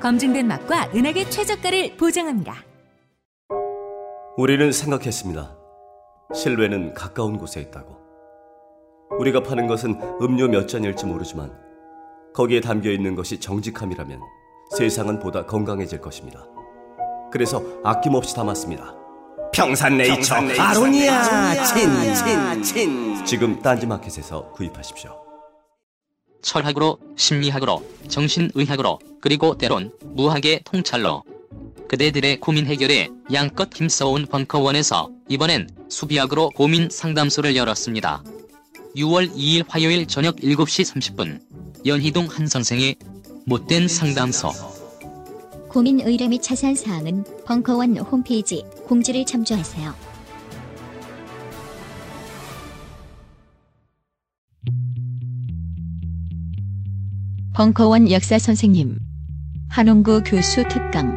검증된 맛과 은하계 최저가를 보장합니다. 우리는 생각했습니다. 실외는 가까운 곳에 있다고. 우리가 파는 것은 음료 몇 잔일지 모르지만 거기에 담겨 있는 것이 정직함이라면 세상은 보다 건강해질 것입니다. 그래서 아낌없이 담았습니다. 평산네이처, 아로니아 친친친 지금 딴지마켓에서 구입하십시오. 철학으로, 심리학으로, 정신의학으로, 그리고 때론 무학의 통찰로 그대들의 고민 해결에 양껏 힘써온 벙커원에서 이번엔 수비학으로 고민 상담소를 열었습니다. 6월 2일 화요일 저녁 7시 30분 연희동 한 선생의 못된 상담소 고민 의뢰 및 자세한 사항은 벙커원 홈페이지 공지를 참조하세요. 벙커원 역사 선생님 한홍구 교수 특강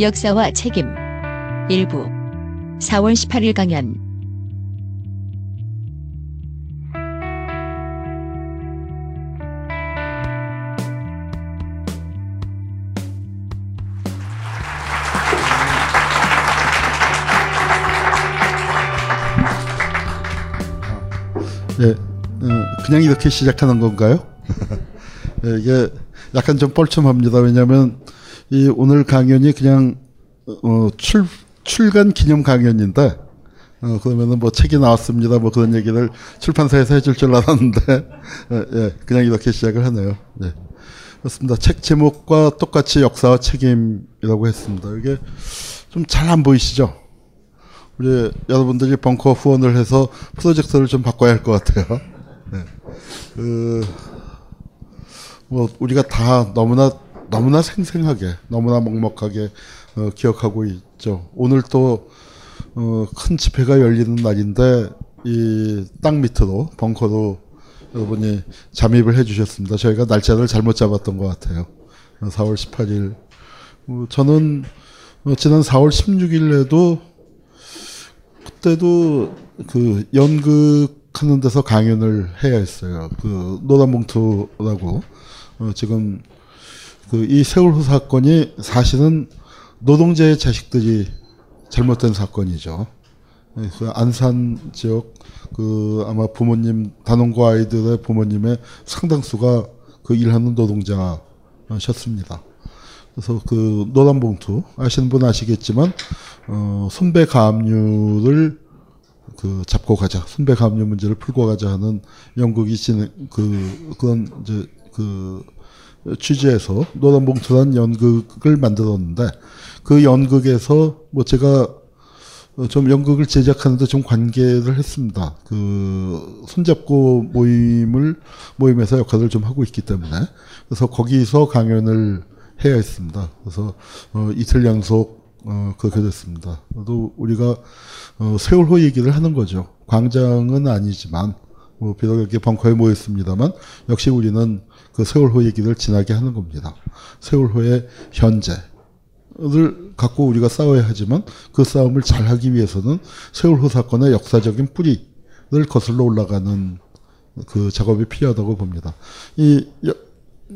역사와 책임 일부 4월 18일 강연 예, 어, 그냥 이렇게 시작하는 건가요? 예, 이게 약간 좀 뻘쭘합니다. 왜냐하면 이 오늘 강연이 그냥 어, 출 출간 기념 강연인데 어, 그러면은 뭐 책이 나왔습니다. 뭐 그런 얘기를 출판사에서 해줄 줄 알았는데 예, 예, 그냥 이렇게 시작을 하네요. 예. 그렇습니다. 책 제목과 똑같이 역사와 책임이라고 했습니다. 이게 좀 잘 안 보이시죠? 우리 여러분들이 벙커 후원을 해서 프로젝트를 좀 바꿔야 할 것 같아요. 네. 그, 뭐, 우리가 다 너무나, 너무나 생생하게, 너무나 먹먹하게, 어, 기억하고 있죠. 오늘 또, 어, 큰 집회가 열리는 날인데, 이 땅 밑으로, 벙커로 여러분이 잠입을 해 주셨습니다. 저희가 날짜를 잘못 잡았던 것 같아요. 4월 18일. 어, 저는, 어, 지난 4월 16일에도 그때도 그 연극 하는 데서 강연을 해야 했어요. 그 노란봉투라고 어 지금 그 이 세월호 사건이 사실은 노동자의 자식들이 잘못된 사건이죠. 네, 그 안산 지역 그 아마 부모님 단원고 아이들의 부모님의 상당수가 그 일하는 노동자셨습니다. 그래서 그 노란 봉투 아시는 분 아시겠지만 어 손배 가압류를 그 잡고 가자 손배 가압류 문제를 풀고 가자 하는 연극이 진행 그 그런 이제 그 취재에서 노란봉투라는 연극을 만들었는데 그 연극에서 뭐 제가 좀 연극을 제작하는데 좀 관계를 했습니다. 그 손잡고 모임을 모임에서 역할을 좀 하고 있기 때문에 그래서 거기서 강연을 해야 했습니다. 그래서 어, 이틀 연속 어, 그렇게 됐습니다. 또 우리가 어, 세월호 얘기를 하는 거죠. 광장은 아니지만 뭐 비록 이렇게 벙커에 모였습니다만 역시 우리는 그 세월호 얘기를 진하게 하는 겁니다. 세월호의 현재를 갖고 우리가 싸워야 하지만 그 싸움을 잘하기 위해서는 세월호 사건의 역사적인 뿌리를 거슬러 올라가는 그 작업이 필요하다고 봅니다. 이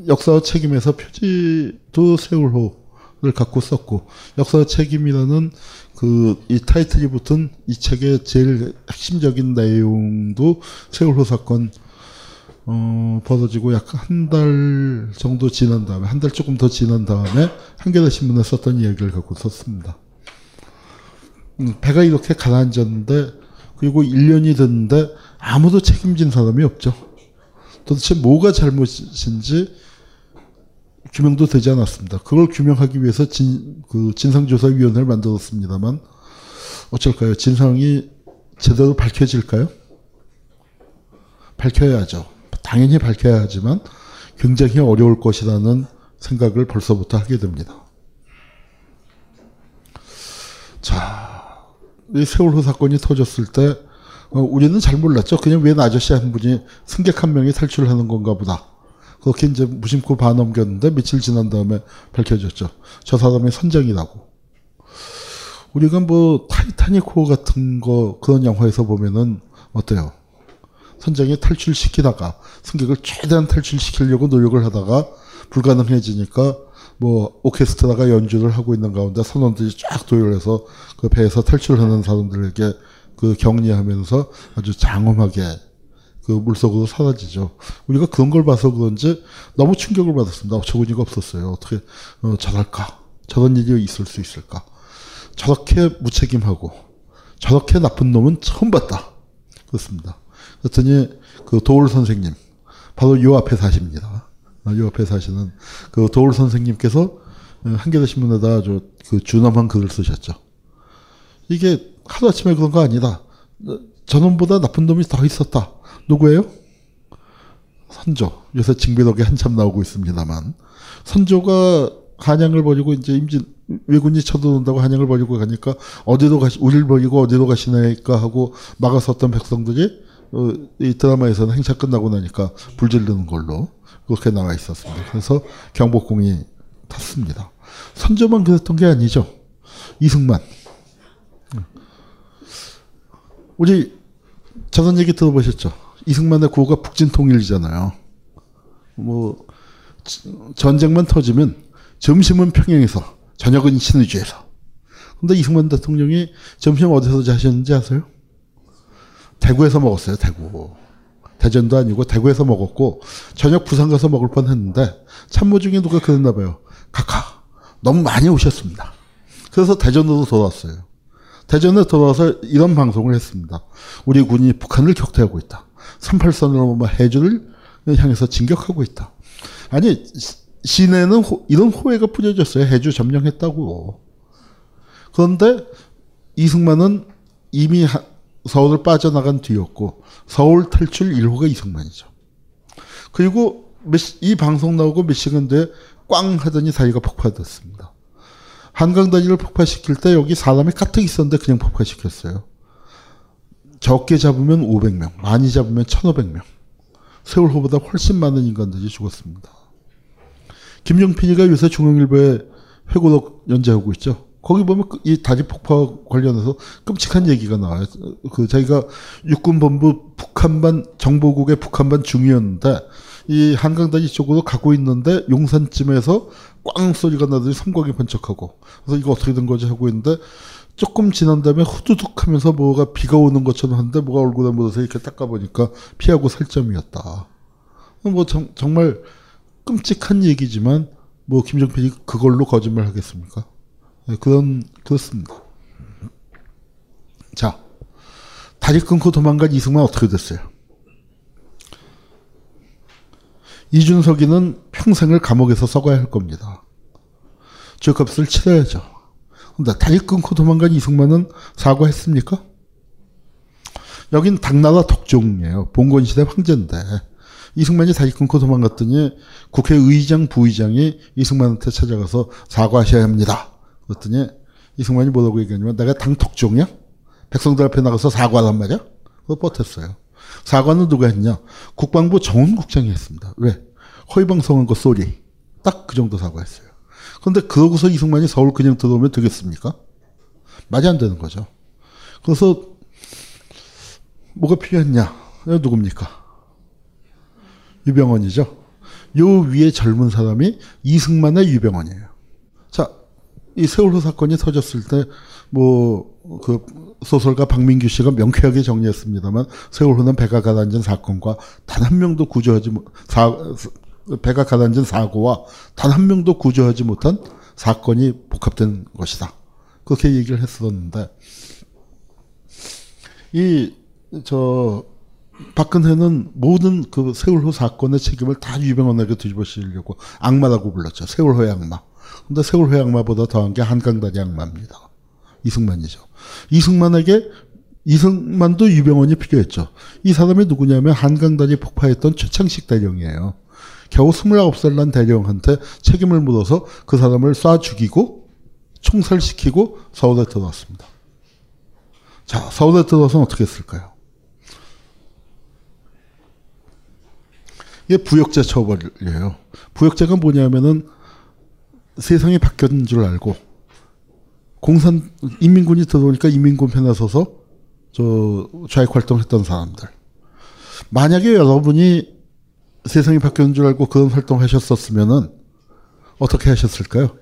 역사와 책임에서 표지도 세월호를 갖고 썼고 역사와 책임이라는 그 이 타이틀이 붙은 이 책의 제일 핵심적인 내용도 세월호 사건 어 벌어지고 약 한 달 정도 지난 다음에 한 달 조금 더 지난 다음에 한겨레 신문에 썼던 이야기를 갖고 썼습니다. 음, 배가 이렇게 가라앉았는데 그리고 1년이 됐는데 아무도 책임진 사람이 없죠. 도대체 뭐가 잘못인지 규명도 되지 않았습니다. 그걸 규명하기 위해서 진, 그 진상조사위원회를 만들었습니다만, 어쩔까요? 진상이 제대로 밝혀질까요? 밝혀야죠. 당연히 밝혀야 하지만 굉장히 어려울 것이라는 생각을 벌써부터 하게 됩니다. 자, 이 세월호 사건이 터졌을 때 어, 우리는 잘 몰랐죠. 그냥 웬 아저씨 한 분이 승객 한 명이 탈출하는 건가 보다. 그렇게 이제 무심코 봐넘겼는데 며칠 지난 다음에 밝혀졌죠. 저 사람이 선장이라고. 우리가 뭐 타이타닉 호 같은 거 그런 영화에서 보면은 어때요? 선장이 탈출시키다가 승객을 최대한 탈출시키려고 노력을 하다가 불가능해지니까 뭐 오케스트라가 연주를 하고 있는 가운데 선원들이 쫙 도열해서 그 배에서 탈출하는 사람들에게 그 격리하면서 아주 장엄하게 그 물속으로 사라지죠. 우리가 그런 걸 봐서 그런지 너무 충격을 받았습니다. 어처구니가 없었어요. 어떻게 어, 저럴까? 저런 일이 있을 수 있을까? 저렇게 무책임하고 저렇게 나쁜 놈은 처음 봤다. 그렇습니다. 그랬더니 그 도울 선생님 바로 요 앞에 사십니다. 어, 요 앞에 사시는 그 도울 선생님께서 어, 한겨레 신문에다 저그 준엄한 글을 쓰셨죠. 이게 하루 아침에 그런 거 아니다. 어, 저놈보다 나쁜 놈이 더 있었다. 누구예요? 선조. 요새 징비록에 한참 나오고 있습니다만 선조가 한양을 버리고 이제 임진 왜군이 쳐들어온다고 한양을 버리고 가니까 어디로 가시 우리를 버리고 어디로 가시나니까 하고 막아섰던 백성들이 어, 이 드라마에서는 행차 끝나고 나니까 불질르는 걸로 그렇게 나와 있었습니다. 그래서 경복궁이 탔습니다. 선조만 그랬던 게 아니죠. 이승만. 우리 저런 얘기 들어보셨죠? 이승만의 구호가 북진통일이잖아요. 뭐 전쟁만 터지면 점심은 평양에서 저녁은 신의주에서. 근데 이승만 대통령이 점심 어디서 자셨는지 아세요? 대구에서 먹었어요. 대구. 대전도 아니고 대구에서 먹었고 저녁 부산 가서 먹을 뻔했는데 참모 중에 누가 그랬나 봐요. 카카 너무 많이 오셨습니다. 그래서 대전으로 돌아왔어요. 대전에 돌아와서 이런 방송을 했습니다. 우리 군이 북한을 격퇴하고 있다. 38선으로 넘어 해주를 향해서 진격하고 있다. 아니 시내는 호, 이런 호해가 뿌려졌어요. 해주 점령했다고. 그런데 이승만은 이미 서울을 빠져나간 뒤였고 서울 탈출 1호가 이승만이죠. 그리고 이 방송 나오고 몇 시간 뒤에 꽝 하더니 사이가 폭파됐습니다. 한강 다리를 폭파시킬 때 여기 사람이 가득 있었는데 그냥 폭파시켰어요. 적게 잡으면 500명, 많이 잡으면 1500명. 세월호보다 훨씬 많은 인간들이 죽었습니다. 김용필이가 요새 중앙일보에 회고록 연재하고 있죠. 거기 보면 그이 다리 폭파 관련해서 끔찍한 얘기가 나와요. 그 자기가 육군본부 북한반 정보국의 북한반 중위였는데 이 한강다리 쪽으로 가고 있는데 용산쯤에서 꽝 소리가 나더니 섬광이 번쩍하고 그래서 이거 어떻게 된 거지 하고 있는데 조금 지난 다음에 후두둑 하면서 뭐가 비가 오는 것처럼 하는데 뭐가 얼굴에 묻어서 이렇게 닦아보니까 피하고 살점이었다. 뭐 정, 정말 끔찍한 얘기지만 뭐 김정필이 그걸로 거짓말 하겠습니까? 네, 그런 그렇습니다. 자, 다리 끊고 도망간 이승만 어떻게 됐어요? 이준석이는 평생을 감옥에서 썩어야 할 겁니다. 죄값을 치러야죠. 근데 다리 끊고 도망간 이승만은 사과했습니까? 여긴 당나라 덕종이에요. 봉건시대 황제인데 이승만이 다리 끊고 도망갔더니 국회의장 부의장이 이승만한테 찾아가서 사과하셔야 합니다. 그랬더니 이승만이 뭐라고 얘기하냐면 내가 당 덕종이야? 백성들 앞에 나가서 사과란 말이야? 그거 버텼어요. 사과는 누가 했냐? 국방부 정훈국장이 했습니다. 왜? 허위방송한 거 쏘리. 딱 그 정도 사과했어요. 그런데 그러고서 이승만이 서울 그냥 들어오면 되겠습니까? 말이 안 되는 거죠. 그래서 뭐가 필요했냐? 누굽니까? 유병원이죠. 요 위에 젊은 사람이 이승만의 유병원이에요. 자, 이 세월호 사건이 터졌을 때, 뭐, 그, 소설가 박민규 씨가 명쾌하게 정리했습니다만, 세월호는 배가 가라앉은 사건과 단 한 명도 구조하지 못, 사, 배가 가라앉은 사고와 단 한 명도 구조하지 못한 사건이 복합된 것이다. 그렇게 얘기를 했었는데, 이, 저, 박근혜는 모든 그 세월호 사건의 책임을 다 유병헌에게 뒤집어 씌우려고 악마라고 불렀죠. 세월호의 악마. 근데 세월호의 악마보다 더한 게 한강다리 악마입니다. 이승만이죠. 이승만에게 이승만도 유병헌이 필요했죠. 이 사람이 누구냐면 한강다리 폭파했던 최창식 대령이에요. 겨우 29살 난 대령한테 책임을 물어서 그 사람을 쏴 죽이고 총살시키고 서울에 들어왔습니다. 자, 서울에 들어와서는 어떻게 했을까요? 이게 부역자 처벌이에요. 부역자가 뭐냐면은 세상이 바뀌었는 줄 알고 공산 인민군이 들어오니까 인민군 편에 서서 저 좌익 활동했던 사람들. 만약에 여러분이 세상이 바뀌었는 줄 알고 그런 활동하셨었으면은 어떻게 하셨을까요?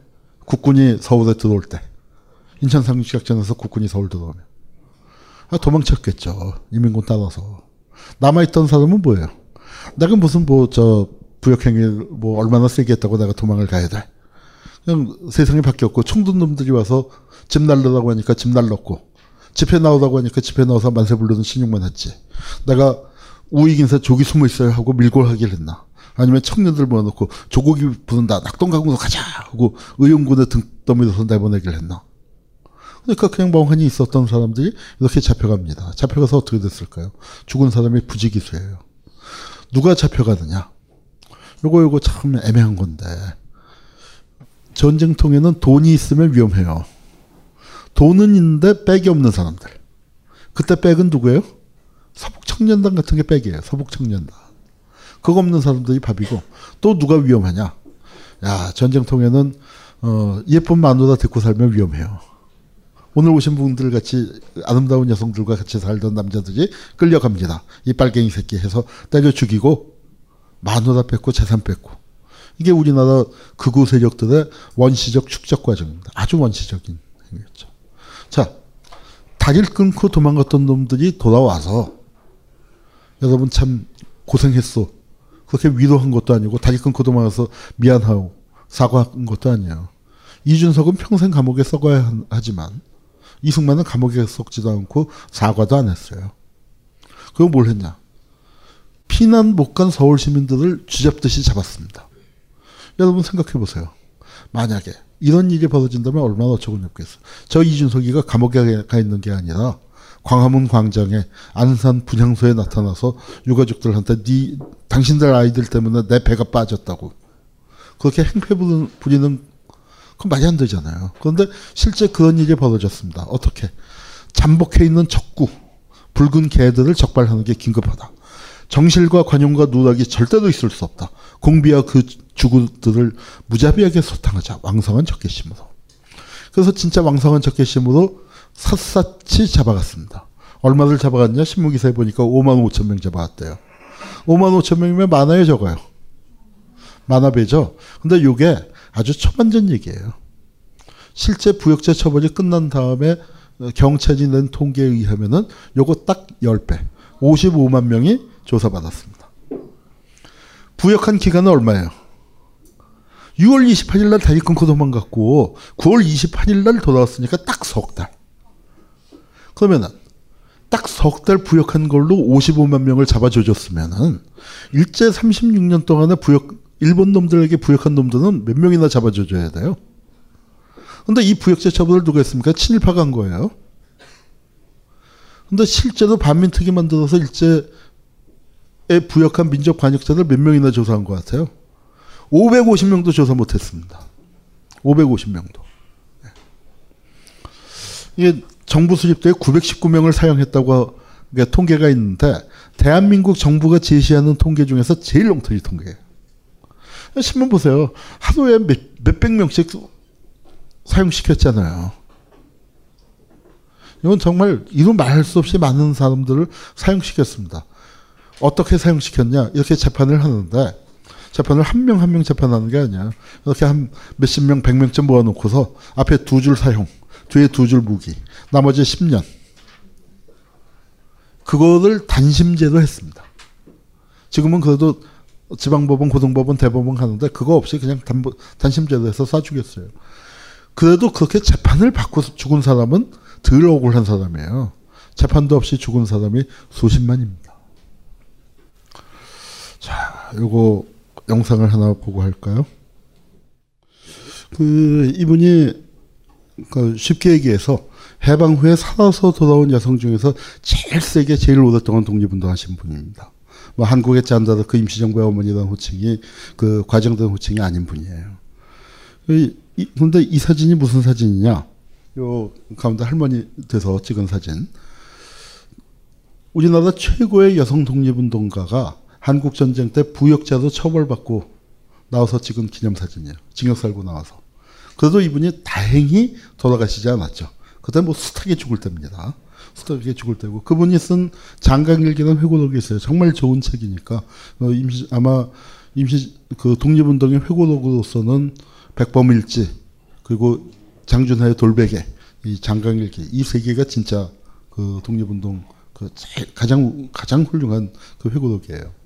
국군이 서울에 들어올 때 인천 상륙작전에서 국군이 서울 들어오면 아, 도망쳤겠죠. 인민군 따라서 남아있던 사람은 뭐예요? 내가 무슨 뭐 저 부역행위 뭐 얼마나 세게 했다고 내가 도망을 가야 돼? 그냥 세상이 바뀌었고 총든 놈들이 와서 집 날르라고 하니까 집 날랐고 집회 나오라고 하니까 집회 나와서 만세 부르는 신용만 했지. 내가 우익 인사 조기 숨어 있어야 하고 밀고 하길 했나? 아니면 청년들 모아놓고 조국이 부른다 낙동강으로 가자 하고 의용군의 등더미에서 내보내길 했나? 그러니까 그냥 멍하니 있었던 사람들이 이렇게 잡혀갑니다. 잡혀가서 어떻게 됐을까요? 죽은 사람이 부지기수예요. 누가 잡혀가느냐? 요거 요거 참 애매한 건데 전쟁통에는 돈이 있으면 위험해요. 돈은 있는데 백이 없는 사람들. 그때 백은 누구예요? 서북청년단 같은 게 백이에요. 서북청년단. 그거 없는 사람들이 밥이고 또 누가 위험하냐? 야 전쟁통에는 어, 예쁜 마누라 데리고 살면 위험해요. 오늘 오신 분들 같이 아름다운 여성들과 같이 살던 남자들이 끌려갑니다. 이 빨갱이 새끼 해서 때려 죽이고 마누라 뺏고 재산 뺏고 이게 우리나라 극우 세력들의 원시적 축적 과정입니다. 아주 원시적인 행위였죠. 자, 다리를 끊고 도망갔던 놈들이 돌아와서 여러분 참 고생했어. 그렇게 위로한 것도 아니고 다리 끊고 도망가서 미안하고 사과한 것도 아니에요. 이준석은 평생 감옥에 썩어야 하지만 이승만은 감옥에 썩지도 않고 사과도 안 했어요. 그거 뭘 했냐? 피난 못 간 서울 시민들을 쥐잡듯이 잡았습니다. 여러분 생각해 보세요. 만약에 이런 일이 벌어진다면 얼마나 어처구니 없겠어. 저 이준석이가 감옥에 가 있는 게 아니라 광화문 광장에 안산 분향소에 나타나서 유가족들한테 네 당신들 아이들 때문에 내 배가 빠졌다고 그렇게 행패 부리는 그건 말이 안 되잖아요. 그런데 실제 그런 일이 벌어졌습니다. 어떻게? 잠복해 있는 적구, 붉은 개들을 적발하는 게 긴급하다. 정실과 관용과 누락이 절대로 있을 수 없다. 공비와 그 주구들을 무자비하게 소탕하자. 왕성한 적개심으로. 그래서 진짜 왕성한 적개심으로 샅샅이 잡아갔습니다. 얼마를 잡아갔냐? 신문기사에 보니까 5만 5천 명 잡아갔대요. 5만 5천 명이면 많아요, 적어요? 많아 배죠? 근데 요게 아주 초반전 얘기예요. 실제 부역자 처벌이 끝난 다음에 경찰이 낸 통계에 의하면은 요거 딱 10배. 55만 명이 조사받았습니다. 부역한 기간은 얼마예요? 6월 28일 날 다리 끊고 도망갔고 9월 28일 날 돌아왔으니까 딱 석 달. 그러면은 딱 석 달 부역한 걸로 55만 명을 잡아줘줬으면은 일제 36년 동안에 부역 일본 놈들에게 부역한 놈들은 몇 명이나 잡아줘줘야 돼요. 근데 이 부역자 처벌을 누가 했습니까? 친일파가 한 거예요. 근데 실제로 반민특위 만들어서 일제에 부역한 민족 관역자들 몇 명이나 조사한 것 같아요? 550명도 조사 못했습니다. 550명도. 이게 정부 수집도에 919명을 사용했다고 통계가 있는데 대한민국 정부가 제시하는 통계 중에서 제일 롱터리 통계예요. 신문 보세요. 하루에 몇, 몇백 명씩 사용시켰잖아요. 이건 정말 이루 말할 수 없이 많은 사람들을 사용시켰습니다. 어떻게 사용시켰냐? 이렇게 재판을 하는데 재판을 한명 한 명 재판하는 게 아니야. 이렇게 한 몇십 명, 백 명쯤 모아놓고서 앞에 두 줄 사용, 뒤에 두 줄 무기, 나머지 10년. 그거를 단심제로 했습니다. 지금은 그래도 지방법원, 고등법원, 대법원 가는데 그거 없이 그냥 단, 단심제로 해서 쏴주겠어요. 그래도 그렇게 재판을 받고 죽은 사람은 덜 억울한 사람이에요. 재판도 없이 죽은 사람이 수십만입니다. 자, 요거 영상을 하나 보고 할까요? 그 이분이 그 쉽게 얘기해서 해방 후에 살아서 돌아온 여성 중에서 제일 세게 제일 오랫동안 독립운동하신 분입니다. 뭐 한국의 잔다르크 임시정부의 어머니라는 호칭이 그 과정된 호칭이 아닌 분이에요. 이, 근데 이 사진이 무슨 사진이냐? 요 가운데 할머니 돼서 찍은 사진. 우리나라 최고의 여성 독립운동가가 한국 전쟁 때 부역자로 처벌받고 나와서 찍은 기념사진이에요. 징역 살고 나와서. 그래도 이분이 다행히 돌아가시지 않았죠. 그때 뭐 숱하게 죽을 때입니다. 숱하게 죽을 때고 그분이 쓴 장강일기라는 회고록이 있어요. 정말 좋은 책이니까 어, 임시 아마 임시 그 독립운동의 회고록으로서는 백범일지 그리고 장준하의 돌베개 이 장강일기 이 세 개가 진짜 그 독립운동 그 가장 가장 훌륭한 그 회고록이에요.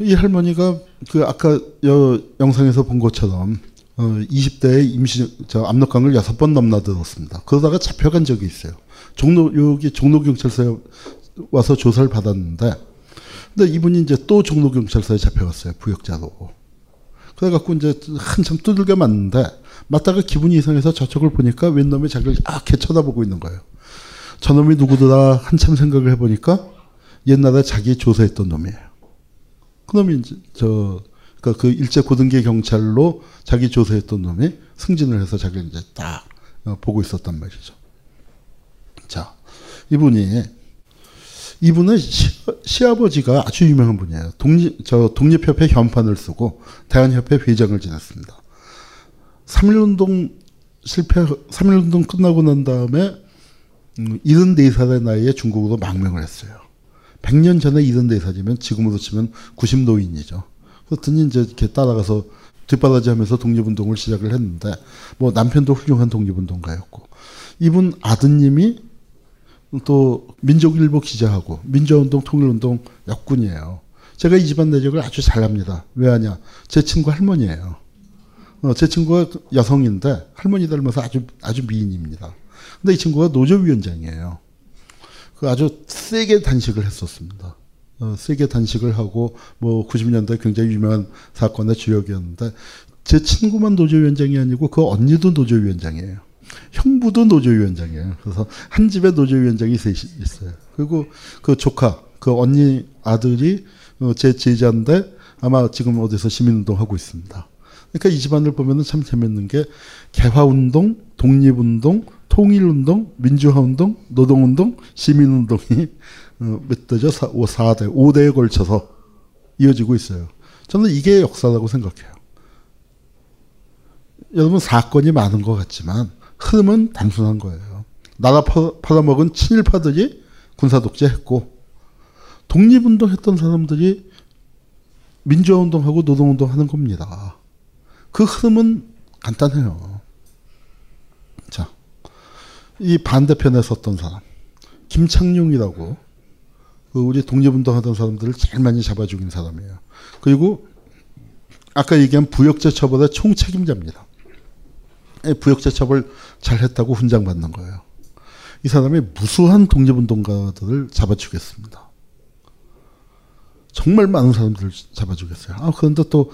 이 할머니가 그 아까 여 영상에서 본 것처럼 어 20대에 임시 저 압록강을 여섯 번 넘나들었습니다. 그러다가 잡혀간 적이 있어요. 종로 여기 종로 경찰서에 와서 조사를 받았는데 근데 이분이 이제 또 종로 경찰서에 잡혀갔어요. 부역자로. 그래 갖고 이제 한참 두들겨 맞는데 맞다가 기분이 이상해서 저쪽을 보니까 웬 놈이 자기를 이렇게 쳐다보고 있는 거예요. 저놈이 누구더라 한참 생각을 해보니까 옛날에 자기 조사했던 놈이에요. 그놈이 이제 저, 그러니까 그 일제 고등계 경찰로 자기 조사했던 놈이 승진을 해서 자기를 이제 딱 어, 보고 있었단 말이죠. 자, 이분이 이분은 시, 아버지가 아주 유명한 분이에요. 독립 저 독립협회 현판을 쓰고 대한협회 회장을 지냈습니다. 3.1운동 실패, 3.1운동 끝나고 난 다음에 음, 74살의 나이에 중국으로 망명을 했어요. 100년 전에 74살이면 지금으로 치면 90노인이죠. 그랬더니 이제 이렇게 따라가서 뒷바라지 하면서 독립운동을 시작을 했는데, 뭐 남편도 훌륭한 독립운동가였고, 이분 아드님이 또 민족일보 기자하고 민주운동 통일운동 역군이에요. 제가 이 집안 내적을 아주 잘합니다. 왜 하냐? 제 친구 할머니예요. 어, 제 친구가 여성인데 할머니 닮아서 아주 아주 미인입니다. 근데 이 친구가 노조위원장이에요. 그 아주 세게 단식을 했었습니다. 어, 세게 단식을 하고 뭐 90년대 굉장히 유명한 사건의 주역이었는데 제 친구만 노조위원장이 아니고 그 언니도 노조위원장이에요. 형부도 노조위원장이에요. 그래서 한 집에 노조위원장이 셋이 있어요. 그리고 그 조카, 그 언니 아들이 어, 제 제자인데 아마 지금 어디서 시민운동 하고 있습니다. 그러니까 이 집안을 보면은 참 재밌는 게 개화운동, 독립운동, 통일운동, 민주화운동, 노동운동, 시민운동이 어, 몇 대죠? 4, 4대, 5대에 걸쳐서 이어지고 있어요. 저는 이게 역사라고 생각해요. 여러분 사건이 많은 것 같지만 흐름은 단순한 거예요. 나라 팔아먹은 친일파들이 군사독재했고 독립운동 했던 사람들이 민주화운동하고 노동운동 하는 겁니다. 그 흐름은 간단해요. 자, 이 반대편에 섰던 사람, 김창룡이라고 그 우리 독립운동 하던 사람들을 제일 많이 잡아 죽인 사람이에요. 그리고 아까 얘기한 부역자 처벌의 총책임자입니다. 부역자 처벌 잘 했다고 훈장 받는 거예요. 이 사람이 무수한 독립운동가들을 잡아 죽였습니다. 정말 많은 사람들을 잡아 죽였어요. 아, 그런데 또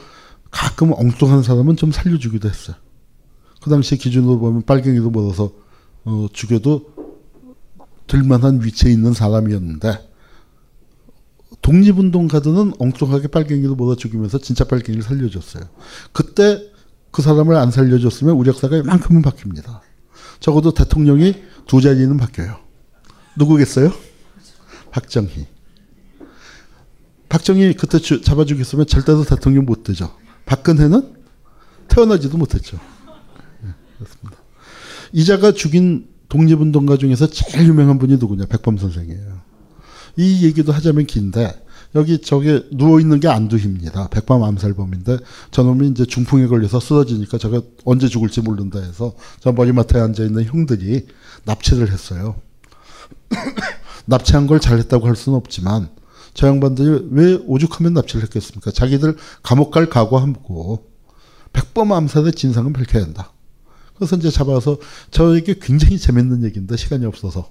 가끔 엉뚱한 사람은 좀 살려주기도 했어요. 그 당시 기준으로 보면 빨갱이도 멀어서 어, 죽여도 될만한 위치에 있는 사람이었는데 독립운동가들은 엉뚱하게 빨갱이도 몰아 죽이면서 진짜 빨갱이를 살려줬어요. 그때 그 사람을 안 살려줬으면 우리 역사가 이만큼은 바뀝니다. 적어도 대통령이 두 자리는 바뀌어요. 누구겠어요? 박정희. 박정희 그때 주, 잡아 죽였으면 절대로 대통령 못 되죠. 박근혜는 태어나지도 못했죠. 네, 그렇습니다. 이자가 죽인 독립운동가 중에서 제일 유명한 분이 누구냐? 백범 선생이에요. 이 얘기도 하자면 긴데 여기 저게 누워 있는 게 안두희입니다. 백범 암살범인데 저놈이 이제 중풍에 걸려서 쓰러지니까 제가 언제 죽을지 모른다 해서 저 머리맡에 앉아 있는 형들이 납치를 했어요. 납치한 걸 잘했다고 할 수는 없지만 저 양반들이 왜 오죽하면 납치를 했겠습니까? 자기들 감옥 갈 각오하고 백범 암살의 진상은 밝혀야 한다. 그래서 이제 잡아서 저에게 굉장히 재밌는 얘기인데 시간이 없어서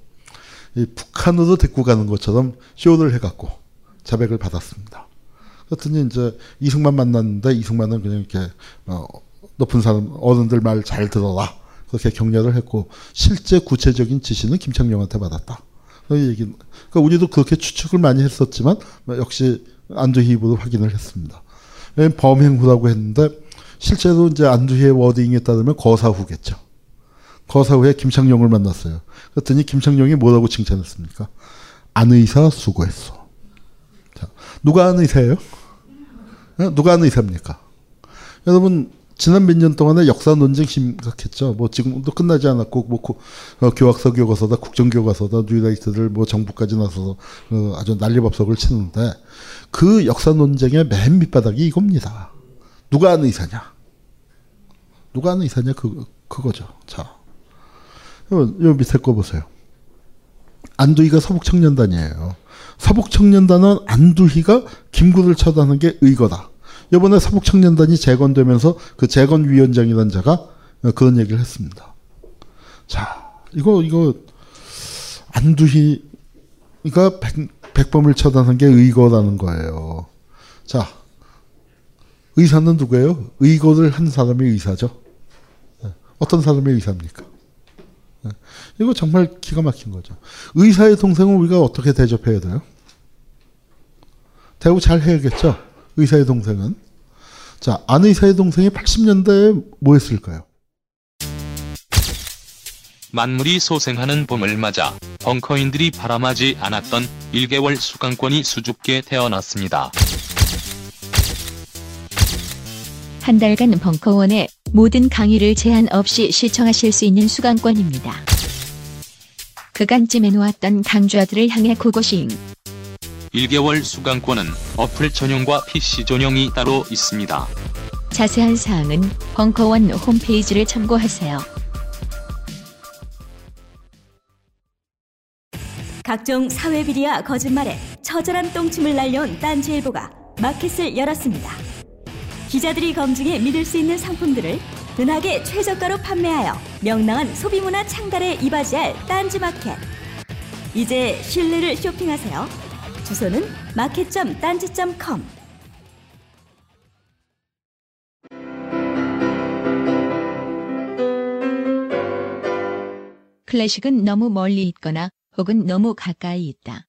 북한으로 데리고 가는 것처럼 쇼를 해갖고 자백을 받았습니다. 그랬더니 이제 이승만 만났는데 이승만은 그냥 이렇게 어, 높은 사람 어른들 말 잘 들어라 그렇게 격려를 했고 실제 구체적인 지시는 김창룡한테 받았다. 그 얘기. 그러니까 우리도 그렇게 추측을 많이 했었지만 역시 안두희 입으로 확인을 했습니다. 범행 후라고 했는데 실제로 이제 안두희의 워딩에 따르면 거사후겠죠. 거사후에 김창룡을 만났어요. 그랬더니 김창룡이 뭐라고 칭찬했습니까? 안 의사 수고했어. 자, 누가 안 의사예요? 어? 누가 안 의사입니까? 여러분 지난 몇 년 동안의 역사 논쟁 심각했죠. 뭐 지금도 끝나지 않았고 뭐 고, 어, 교학서 교과서다 국정교과서다 뉴라이트들 뭐 정부까지 나서서 어, 아주 난리법석을 치는데 그 역사 논쟁의 맨 밑바닥이 이겁니다. 누가 안 의사냐? 누가 안 의사냐 그 그거죠. 자, 요, 요 밑에 거 보세요. 안두희가 서북청년단이에요. 서북청년단은 안두희가 김구를 처단한 게 의거다. 이번에 서북청년단이 재건되면서 그 재건위원장이라는 자가 그런 얘기를 했습니다. 자, 이거, 이거, 안두희가 백, 백범을 처단한 게 의거라는 거예요. 자, 의사는 누구예요? 의거를 한 사람이 의사죠. 어떤 사람이 의사입니까? 이거 정말 기가 막힌 거죠. 의사의 동생은 우리가 어떻게 대접해야 돼요? 대우 잘 해야겠죠? 의사의 동생은. 자, 안 의사의 동생이 80년대에 뭐 했을까요? 만물이 소생하는 봄을 맞아 벙커인들이 바람하지 않았던 1개월 수강권이 수줍게 태어났습니다. 한 달간 벙커원의 모든 강의를 제한 없이 시청하실 수 있는 수강권입니다. 그간 찜해놓았던 강좌들을 향해 고고싱. 1개월 수강권은 어플 전용과 PC 전용이 따로 있습니다. 자세한 사항은 벙커원 홈페이지를 참고하세요. 각종 사회 비리와 거짓말에 처절한 똥침을 날려온 딴지일보가 마켓을 열었습니다. 기자들이 검증해 믿을 수 있는 상품들을 은하계 최저가로 판매하여 명랑한 소비문화 창달에 이바지할 딴지마켓. 이제 신뢰를 쇼핑하세요. 주소는 마켓.딴지.com 클래식은 너무 멀리 있거나 혹은 너무 가까이 있다.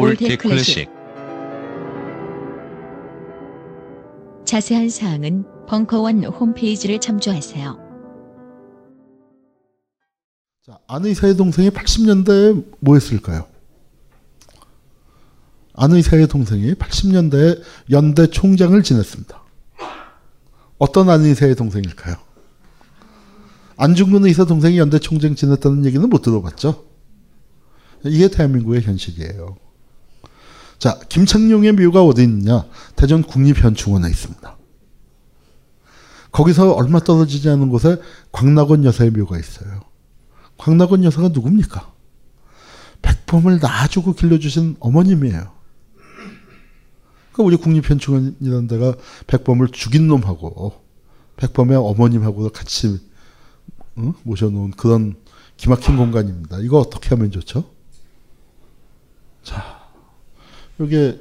All That Classic 자세한 사항은 벙커원 홈페이지를 참조하세요. 자, 안 의사의 동생이 80년대에 뭐 했을까요? 안 의사의 동생이 80년대에 연대 총장을 지냈습니다. 어떤 안 의사의 동생일까요? 안중근 의사 동생이 연대 총장 지냈다는 얘기는 못 들어봤죠? 이게 대한민국의 현실이에요. 자, 김창룡의 묘가 어디 있느냐? 대전 국립현충원에 있습니다. 거기서 얼마 떨어지지 않은 곳에 광락원 여사의 묘가 있어요. 광락원 여사가 누굽니까? 백범을 낳아주고 길러주신 어머님이에요. 그러니까 우리 국립현충원이라는 데가 백범을 죽인 놈하고 백범의 어머님하고 같이 어? 모셔놓은 그런 기막힌 공간입니다. 이거 어떻게 하면 좋죠? 자, 이게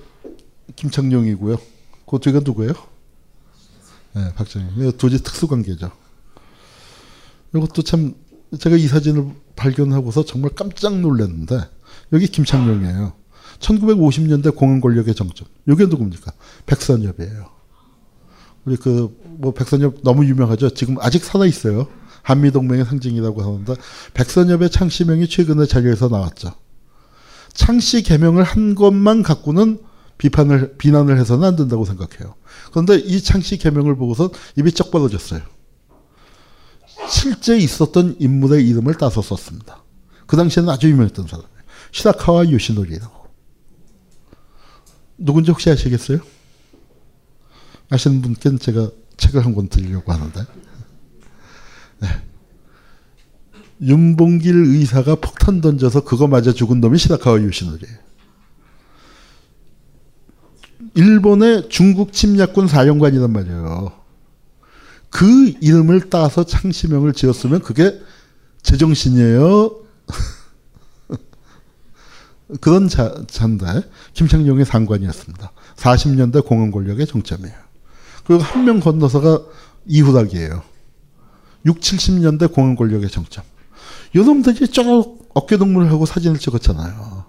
김창룡이고요. 그 뒤가 누구예요? 네, 박정희. 도저히 특수관계죠. 이것도 참 제가 이 사진을 발견하고서 정말 깜짝 놀랐는데 여기 김창룡이에요. 1950년대 공안 권력의 정점. 이게 누굽니까? 백선엽이에요. 우리 그 뭐 백선엽 너무 유명하죠. 지금 아직 살아 있어요. 한미 동맹의 상징이라고 하는데 백선엽의 창씨명이 최근에 자료에서 나왔죠. 창씨 개명을 한 것만 갖고는 비판을 비난을 해서는 안 된다고 생각해요. 그런데 이 창씨 개명을 보고서 입이 쩍 벌어졌어요. 실제 있었던 인물의 이름을 따서 썼습니다. 그 당시에는 아주 유명했던 사람이에요. 시라카와 요시노리라고. 누군지 혹시 아시겠어요? 아시는 분께는 제가 책을 한 권 드리려고 하는데. 네. 윤봉길 의사가 폭탄 던져서 그거 맞아 죽은 놈이 시라카와 요시노리예요. 일본의 중국 침략군 사령관이란 말이에요. 그 이름을 따서 창시명을 지었으면 그게 제정신이에요. 그런 자, 잔데 김창룡의 상관이었습니다. 40년대 공원 권력의 정점이에요. 그리고 한 명 건너서가 이후락이에요. 6, 70년대 공원 권력의 정점. 요놈들이 쭉 어깨동무를 하고 사진을 찍었잖아요.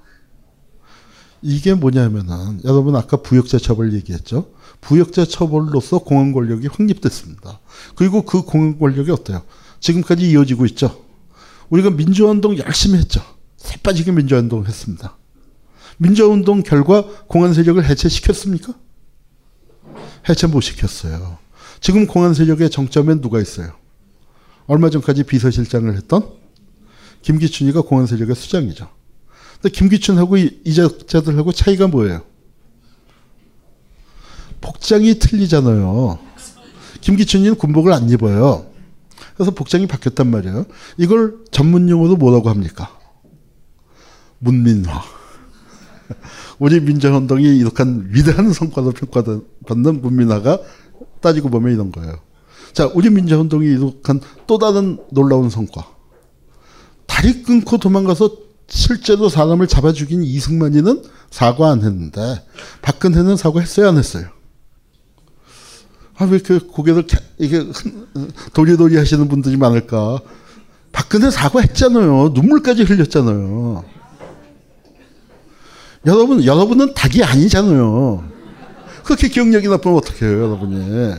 이게 뭐냐면은 여러분 아까 부역자 처벌 얘기했죠. 부역자 처벌로서 공안 권력이 확립됐습니다. 그리고 그 공안 권력이 어때요? 지금까지 이어지고 있죠. 우리가 민주화운동 열심히 했죠. 새빠지게 민주화운동 했습니다. 민주화운동 결과 공안 세력을 해체시켰습니까? 해체 못 시켰어요. 지금 공안 세력의 정점엔 누가 있어요? 얼마 전까지 비서실장을 했던 김기춘이가 공안 세력의 수장이죠. 근데 김기춘하고 이적자들하고 차이가 뭐예요? 복장이 틀리잖아요. 김기춘이는 군복을 안 입어요. 그래서 복장이 바뀌었단 말이에요. 이걸 전문 용어로 뭐라고 합니까? 문민화. 우리 민주운동이 이렇게 위대한 성과로 평가받는 문민화가 따지고 보면 이런 거예요. 자, 우리 민주운동이 이룩한 또 다른 놀라운 성과. 다리 끊고 도망가서 실제로 사람을 잡아 죽인 이승만이는 사과 안 했는데 박근혜는 사과했어요, 안 했어요? 아, 왜 이렇게 고개를 이게 도리도리 하시는 분들이 많을까? 박근혜 사과했잖아요. 눈물까지 흘렸잖아요. 여러분, 여러분은 닭이 아니잖아요. 그렇게 기억력이 나쁘면 어떡해요, 여러분이.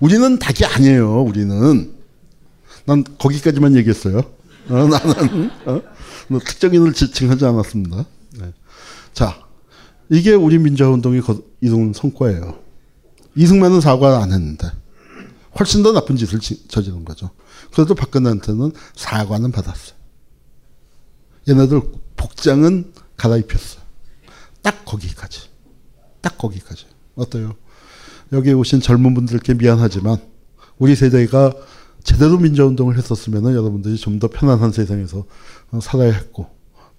우리는 닭이 아니에요, 우리는. 난 거기까지만 얘기했어요. 어, 나는, 어? 뭐 특정인을 지칭하지 않았습니다. 네. 자, 이게 우리 민주화운동이 이룬 성과예요. 이승만은 사과 안 했는데 훨씬 더 나쁜 짓을 저지른 거죠. 그래도 박근혜한테는 사과는 받았어요. 얘네들 복장은 갈아입혔어요. 딱 거기까지. 딱 거기까지. 어때요? 여기 오신 젊은 분들께 미안하지만 우리 세대가 제대로 민주운동을 했었으면 여러분들이 좀 더 편안한 세상에서 살아야 했고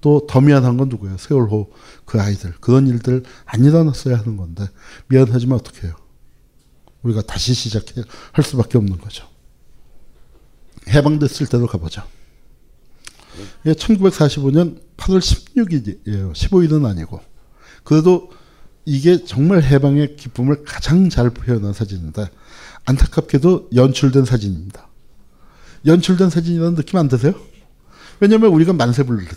또 더 미안한 건 누구예요? 세월호 그 아이들 그런 일들 안 일어났어야 하는 건데 미안하지만 어떻게 해요? 우리가 다시 시작할 수밖에 없는 거죠. 해방됐을 때로 가보자. 1945년 8월 16일이에요. 15일은 아니고. 그래도 이게 정말 해방의 기쁨을 가장 잘 표현한 사진인데 안타깝게도 연출된 사진입니다. 연출된 사진이라는 느낌 안 드세요? 왜냐면 우리가 만세 부를 때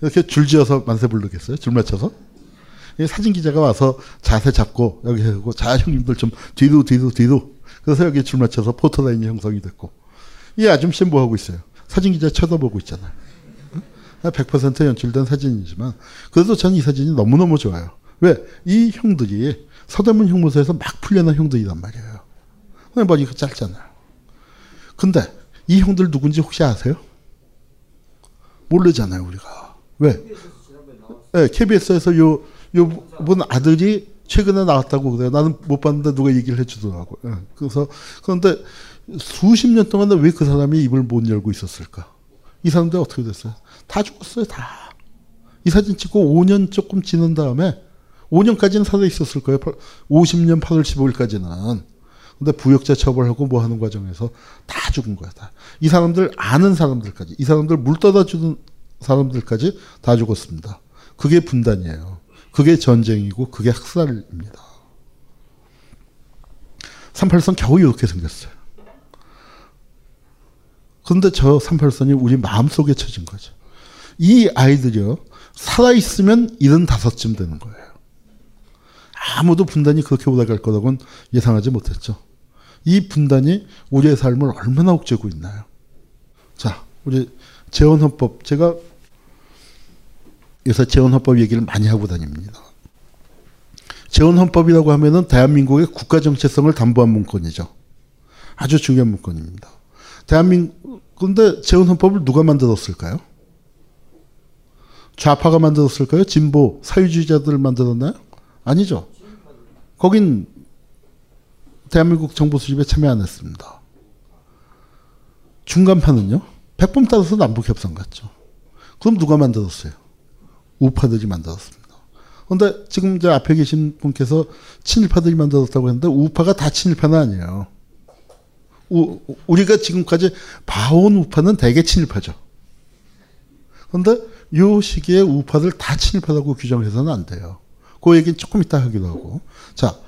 이렇게 줄지어서 만세 부르겠어요? 줄 맞춰서? 사진 기자가 와서 자세 잡고 여기 하고 자 형님들 좀 뒤로 뒤로 뒤로 그래서 여기 줄 맞춰서 포토라인이 형성이 됐고 이 아줌씨 뭐 하고 있어요? 사진 기자 쳐다보고 있잖아요. 100% 연출된 사진이지만 그래도 전이 사진이 너무너무 좋아요. 왜? 이 형들이 서대문 형무소에서 막 풀려난 형들이란 말이에요. 머리가 짧잖아요. 근데 이 형들 누군지 혹시 아세요? 모르잖아요, 우리가. 왜? 네, KBS에서 요, 요분 아들이 최근에 나왔다고 그래요. 나는 못 봤는데 누가 얘기를 해주더라고요. 네, 그래서, 그런데 수십 년 동안 왜 그 사람이 입을 못 열고 있었을까? 이 사람들 어떻게 됐어요? 다 죽었어요, 다. 이 사진 찍고 5년 조금 지난 다음에 5년까지는 살아 있었을 거예요. 50년 8월 15일까지는. 근데 부역자 처벌하고 뭐 하는 과정에서 다 죽은 거야, 다. 이 사람들 아는 사람들까지, 이 사람들 물 떠다 주는 사람들까지 다 죽었습니다. 그게 분단이에요. 그게 전쟁이고, 그게 학살입니다. 38선 겨우 이렇게 생겼어요. 그런데 저 38선이 우리 마음속에 쳐진 거죠. 이 아이들이요, 살아있으면 75쯤 되는 거예요. 아무도 분단이 그렇게 오래 갈 거라고는 예상하지 못했죠. 이 분단이 우리의 삶을 얼마나 옥죄고 있나요? 자, 우리 재원헌법 제가 요새 재원헌법 얘기를 많이 하고 다닙니다. 재원헌법이라고 하면은 대한민국의 국가 정체성을 담보한 문건이죠. 아주 중요한 문건입니다. 대한민국 근데 재원헌법을 누가 만들었을까요? 좌파가 만들었을까요? 진보 사회주의자들 만들었나요? 아니죠. 거긴 대한민국 정부 수립에 참여 안 했습니다. 중간판은요? 백범 따라서 남북협상 갔죠. 그럼 누가 만들었어요? 우파들이 만들었습니다. 근데 지금 이제 앞에 계신 분께서 친일파들이 만들었다고 했는데 우파가 다 친일파는 아니에요. 우, 우리가 지금까지 봐온 우파는 대개 친일파죠. 근데 요 시기에 우파들 다 친일파라고 규정해서는 안 돼요. 그 얘기는 조금 이따 하기도 하고. 자,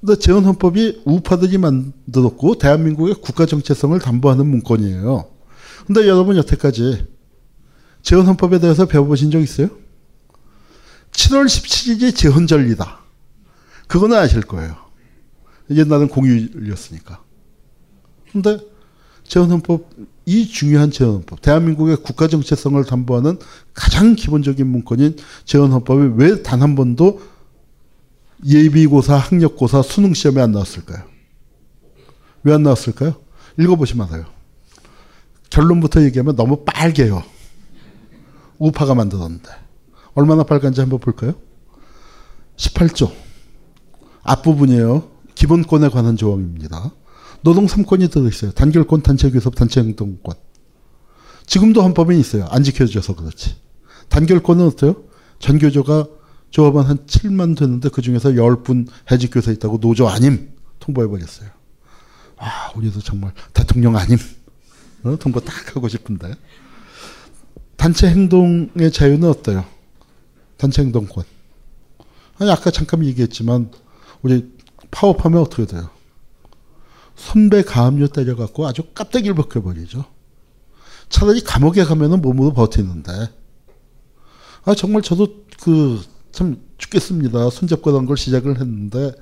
근데 재헌 헌법이 우파들이 만들었고 대한민국의 국가 정체성을 담보하는 문건이에요. 근데 여러분 여태까지 재헌 헌법에 대해서 배워보신 적 있어요? 7월 17일이 재헌절이다. 그거는 아실 거예요. 옛날엔 공휴일이었으니까. 근데 재헌 헌법, 이 중요한 재헌헌법, 대한민국의 국가 정체성을 담보하는 가장 기본적인 문건인 재헌헌법이 왜 단 한 번도 예비고사, 학력고사, 수능 시험에 안 나왔을까요? 왜 안 나왔을까요? 읽어보시면 알아요. 결론부터 얘기하면 너무 빨개요. 우파가 만들었는데. 얼마나 빨간지 한번 볼까요? 18조. 앞부분이에요. 기본권에 관한 조항입니다. 노동 3권이 들어있어요. 단결권, 단체교섭, 단체행동권. 지금도 헌법에 있어요. 안 지켜져서 그렇지. 단결권은 어때요? 전교조가 조합원 한 7만 되는데 그 중에서 10분 해직교사 있다고 노조 아님 통보해버렸어요. 아, 우리도 정말 대통령 아님 어? 통보 딱 하고 싶은데. 단체 행동의 자유는 어때요? 단체 행동권. 아니, 아까 잠깐 얘기했지만, 우리 파업하면 어떻게 돼요? 선배 가압류 때려갖고 아주 깝대기를 벗겨버리죠. 차라리 감옥에 가면은 몸으로 버티는데. 아, 정말 저도 그, 참 죽겠습니다. 손잡고 난 걸 시작을 했는데,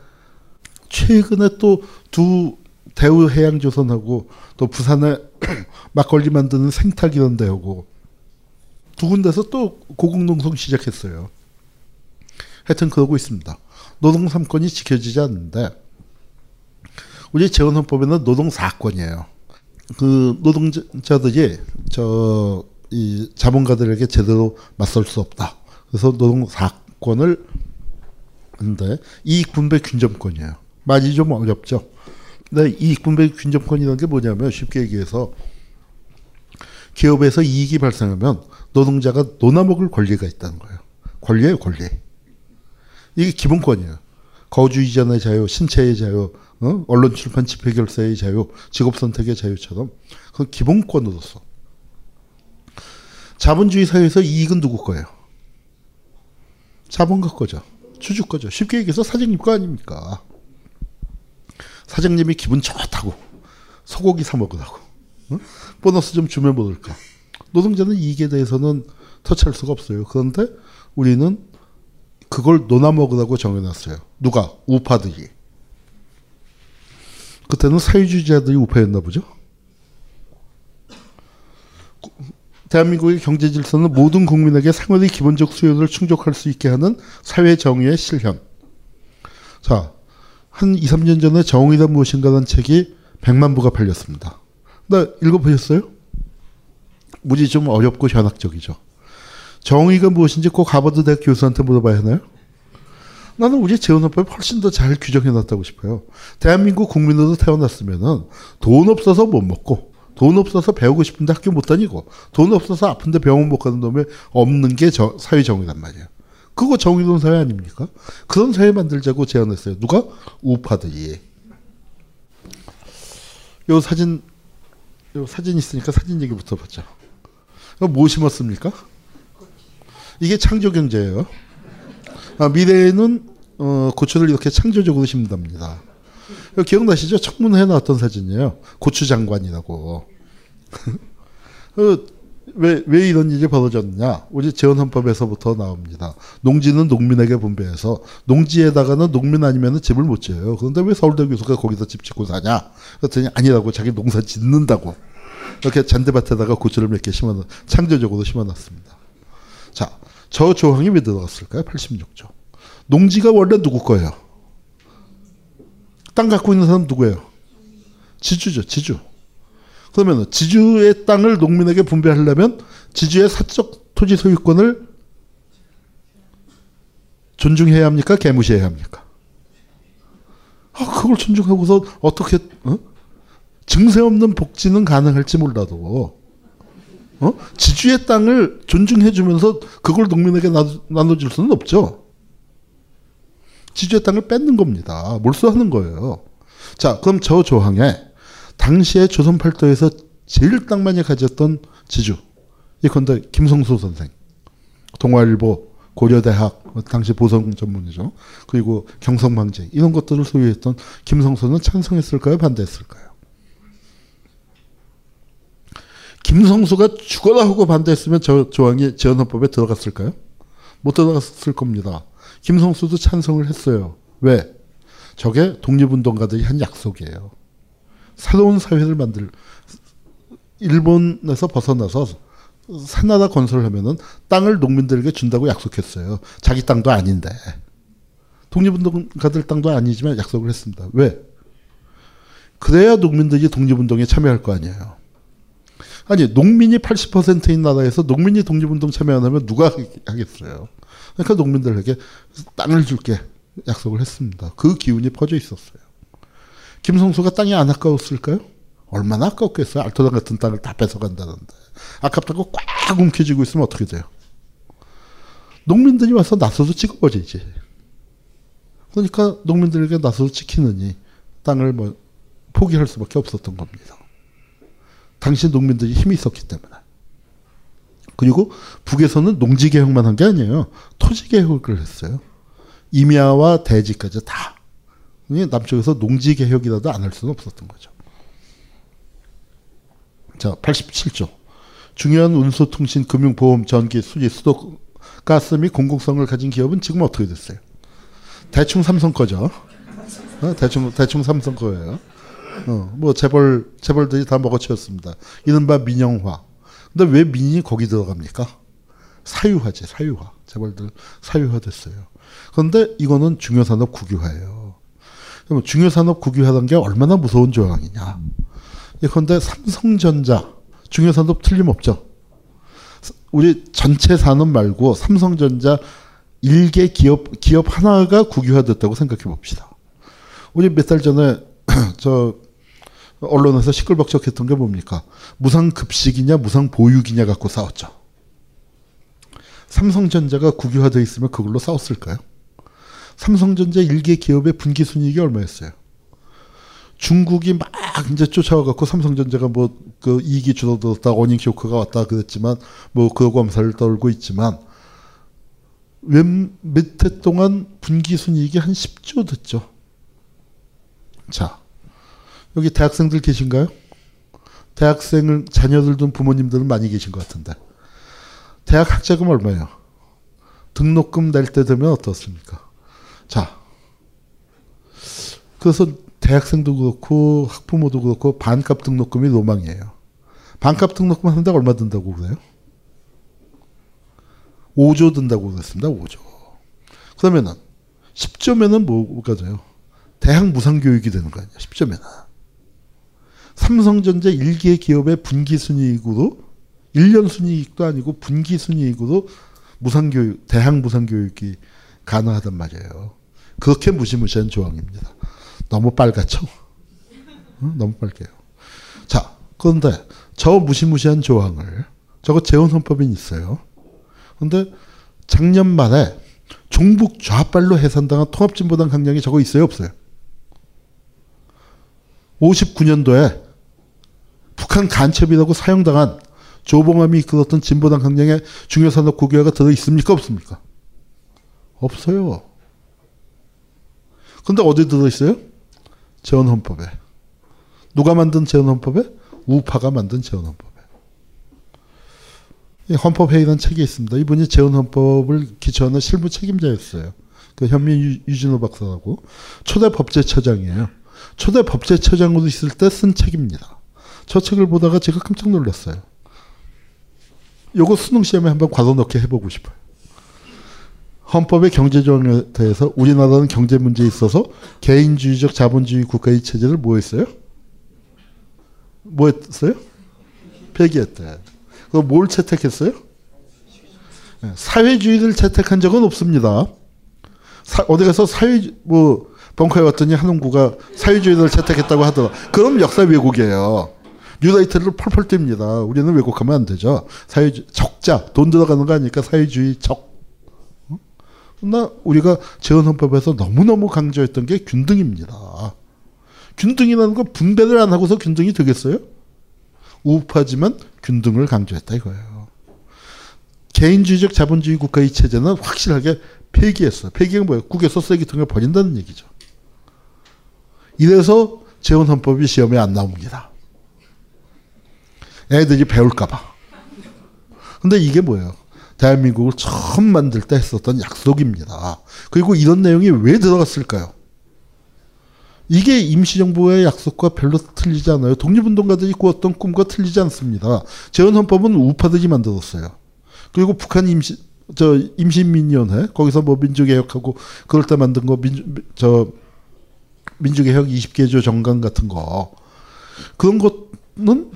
최근에 또 두 대우 해양조선하고 또 부산에 막걸리 만드는 생탁 이런 데하고 두 군데서 또 고공농성 시작했어요. 하여튼 그러고 있습니다. 노동 3권이 지켜지지 않는데 우리 재헌헌법에는 노동 4권이에요. 그 노동자들이 저 이 자본가들에게 제대로 맞설 수 없다. 그래서 노동 4권을 근데 이익 분배 균점권이에요. 말이 좀 어렵죠. 근데 이익 분배 균점권이라는 게 뭐냐면 쉽게 얘기해서 기업에서 이익이 발생하면 노동자가 논아먹을 권리가 있다는 거예요. 권리예요, 권리. 이게 기본권이에요. 거주 이전의 자유, 신체의 자유, 어? 언론 출판 집회 결사의 자유, 직업 선택의 자유처럼 그 기본권으로서 자본주의 사회에서 이익은 누구 거예요? 자본가 거죠. 주주 거죠. 쉽게 얘기해서 사장님 거 아닙니까? 사장님이 기분 좋다고 소고기 사 먹으라고 어? 보너스 좀 주면 모를까. 노동자는 이익에 대해서는 터치할 수가 없어요. 그런데 우리는 그걸 논아 먹으라고 정해놨어요. 누가? 우파들이. 그때는 사회주의자들이 우파였나 보죠. 대한민국의 경제 질서는 모든 국민에게 상원의 기본적 수요를 충족할 수 있게 하는 사회 정의의 실현. 자, 한 2, 3년 전에 정의가 무엇인가라는 책이 100만 부가 팔렸습니다. 나 읽어보셨어요? 무지 좀 어렵고 현학적이죠. 정의가 무엇인지 꼭 하버드 대학 교수한테 물어봐야 하나요? 나는 우리 재원업법이 훨씬 더 잘 규정해놨다고 싶어요. 대한민국 국민으로 태어났으면은 돈 없어서 못 먹고, 돈 없어서 배우고 싶은데 학교 못 다니고, 돈 없어서 아픈데 병원 못 가는 놈이 없는 게 저, 사회 정의란 말이에요. 그거 정의로운 사회 아닙니까? 그런 사회 만들자고 제안했어요. 누가? 우파들이. 요 사진, 요 사진 있으니까 사진 얘기부터 보자. 뭐 심었습니까? 이게 창조 경제예요. 아, 미래에는 어, 고추를 이렇게 창조적으로 심답니다. 기억나시죠? 청문회에 나왔던 사진이에요. 고추 장관이라고. 어, 왜, 왜 이런 일이 벌어졌느냐? 우리 재헌헌법에서부터 나옵니다. 농지는 농민에게 분배해서 농지에다가는 농민 아니면 집을 못 지어요. 그런데 왜 서울대 교수가 거기서 집 짓고 사냐? 그랬더니 아니라고 자기 농사 짓는다고. 이렇게 잔디밭에다가 고추를 몇 개 심어, 창조적으로 심어놨습니다. 자, 저 조항이 왜 들어갔을까요? 86조. 농지가 원래 누구 거예요? 땅 갖고 있는 사람 누구예요? 지주죠, 지주. 그러면 지주의 땅을 농민에게 분배하려면 지주의 사적 토지 소유권을 존중해야 합니까? 개무시해야 합니까? 아, 그걸 존중하고서 어떻게 어? 증세 없는 복지는 가능할지 몰라도 어? 지주의 땅을 존중해 주면서 그걸 농민에게 나눠, 나눠 줄 수는 없죠. 지주의 땅을 뺏는 겁니다. 몰수하는 거예요. 자, 그럼 저 조항에 당시에 조선 팔도에서 제일 땅 많이 가졌던 지주. 예컨대 김성수 선생, 동아일보, 고려대학, 당시 보성 전문이죠. 그리고 경성망제 이런 것들을 소유했던 김성수는 찬성했을까요? 반대했을까요? 김성수가 죽어라 하고 반대했으면 저 조항이 재헌헌법에 들어갔을까요? 못 들어갔을 겁니다. 김성수도 찬성을 했어요. 왜? 저게 독립운동가들이 한 약속이에요. 새로운 사회를 만들 일본에서 벗어나서 산나라 건설을 하면은 땅을 농민들에게 준다고 약속했어요. 자기 땅도 아닌데. 독립운동가들 땅도 아니지만 약속을 했습니다. 왜? 그래야 농민들이 독립운동에 참여할 거 아니에요. 아니, 농민이 80%인 나라에서 농민이 독립운동 참여 안 하면 누가 하겠어요. 그러니까 농민들에게 땅을 줄게 약속을 했습니다. 그 기운이 퍼져 있었어요. 김성수가 땅이 안 아까웠을까요? 얼마나 아깝겠어요. 알토단 같은 땅을 다 뺏어간다는데. 아깝다고 꽉 움켜쥐고 있으면 어떻게 돼요? 농민들이 와서 나서서 찍어버리지. 그러니까 농민들에게 나서서 지키느니 땅을 뭐 포기할 수밖에 없었던 겁니다. 당시 농민들이 힘이 있었기 때문에. 그리고 북에서는 농지 개혁만 한 게 아니에요. 토지 개혁을 했어요. 임야와 대지까지 다. 남쪽에서 농지 개혁이라도 안 할 수는 없었던 거죠. 자, 87조. 중요한 운수, 통신, 금융, 보험, 전기, 수지, 수도, 가스 및 공공성을 가진 기업은 지금 어떻게 됐어요? 대충 삼성 거죠. 어? 대충 대충 삼성 거예요. 어, 뭐 재벌 재벌들이 다 먹어치웠습니다. 이른바 민영화. 근데 왜 민이 거기 들어갑니까? 사유화지, 사유화. 재벌들 사유화 됐어요. 그런데 이거는 중요산업 국유화예요. 그럼 중요산업 국유화라는 게 얼마나 무서운 조항이냐. 예컨대 삼성전자 중요산업 틀림없죠. 우리 전체 산업 말고 삼성전자 일개 기업 기업 하나가 국유화됐다고 생각해 봅시다. 우리 몇 달 전에 저 언론에서 시끌벅적했던 게 뭡니까? 무상급식이냐 무상보육이냐 갖고 싸웠죠. 삼성전자가 국유화돼 있으면 그걸로 싸웠을까요? 삼성전자 일개 기업의 분기 순이익이 얼마였어요? 중국이 막 이제 쫓아와갖고 삼성전자가 뭐 그 이익이 줄어들었다 어닝 쇼크가 왔다 그랬지만 뭐 그거 검사를 떨고 있지만 몇해 동안 분기 순이익이 한 10조 됐죠. 자 여기 대학생들 계신가요? 대학생을 자녀들 둔 부모님들은 많이 계신 것 같은데 대학 학자금 얼마예요? 등록금 낼 때 되면 어떻습니까? 자 그래서 대학생도 그렇고 학부모도 그렇고 반값 등록금이 로망이에요. 반값 등록금 하는데 얼마 든다고 그래요? 5조 든다고 그랬습니다. 5조. 그러면은 10조면은 뭐가 돼요? 대학 무상교육이 되는 거 아니야. 10조면은. 삼성전자 일개 기업의 분기 순이익으로 1년 순이익도 아니고 분기 순이익으로 무상교육, 대학 무상교육이 가능하단 말이에요. 그렇게 무시무시한 조항입니다. 너무 빨갛죠? 응? 너무 빨개요. 자, 그런데 저 무시무시한 조항을 저거 재원헌법이 있어요. 근데 작년 말에 종북 좌빨로 해산당한 통합진보당 강령이 저거 있어요, 없어요? 59년도에 북한 간첩이라고 사용당한 조봉암이 이끌었던 진보당 강령에 중요산업 국유화가 들어 있습니까, 없습니까? 없어요. 근데 어디 들어 있어요? 재헌헌법에. 누가 만든 재헌헌법에? 우파가 만든 재헌헌법에. 헌법회의라는 책이 있습니다. 이분이 재헌헌법을 기초하는 실무 책임자였어요. 그 현민 유진호 박사라고 초대 법제처장이에요. 초대 법제처장으로 있을 때 쓴 책입니다. 저 책을 보다가 제가 깜짝 놀랐어요. 요거 수능 시험에 한번 과도 넣게 해보고 싶어요. 헌법의 경제조항에 대해서 우리나라는 경제 문제에 있어서 개인주의적 자본주의 국가의 체제를 뭐 했어요? 뭐 했어요? 폐기했대. 그럼 뭘 채택했어요? 사회주의를 채택한 적은 없습니다. 사, 어디 가서 사회, 뭐, 벙커에 왔더니 한홍구가 사회주의를 채택했다고 하더라. 그럼 역사 왜곡이에요. 뉴라이트를 펄펄 띱니다. 우리는 왜곡하면 안 되죠. 사회주의, 적자, 돈 들어가는 거 아니까 사회주의 적. 나 우리가 재헌헌법에서 너무너무 강조했던 게 균등입니다. 균등이라는 건 분배를 안 하고서 균등이 되겠어요? 우파지만 균등을 강조했다 이거예요. 개인주의적 자본주의 국가의 체제는 확실하게 폐기했어. 폐기가 뭐예요? 국에서 쓰레기통에 버린다는 얘기죠. 이래서 재헌헌법이 시험에 안 나옵니다. 애들이 배울까봐. 근데 이게 뭐예요? 대한민국을 처음 만들 때 했었던 약속입니다. 그리고 이런 내용이 왜 들어갔을까요? 이게 임시정부의 약속과 별로 틀리지 않아요. 독립운동가들이 꾸었던 꿈과 틀리지 않습니다. 재헌헌법은 우파들이 만들었어요. 그리고 북한 임시 저 임시민위원회 거기서 뭐 민주개혁하고 그럴 때 만든 거 민주 저 민주개혁 20개조 정강 같은 거 그런 것은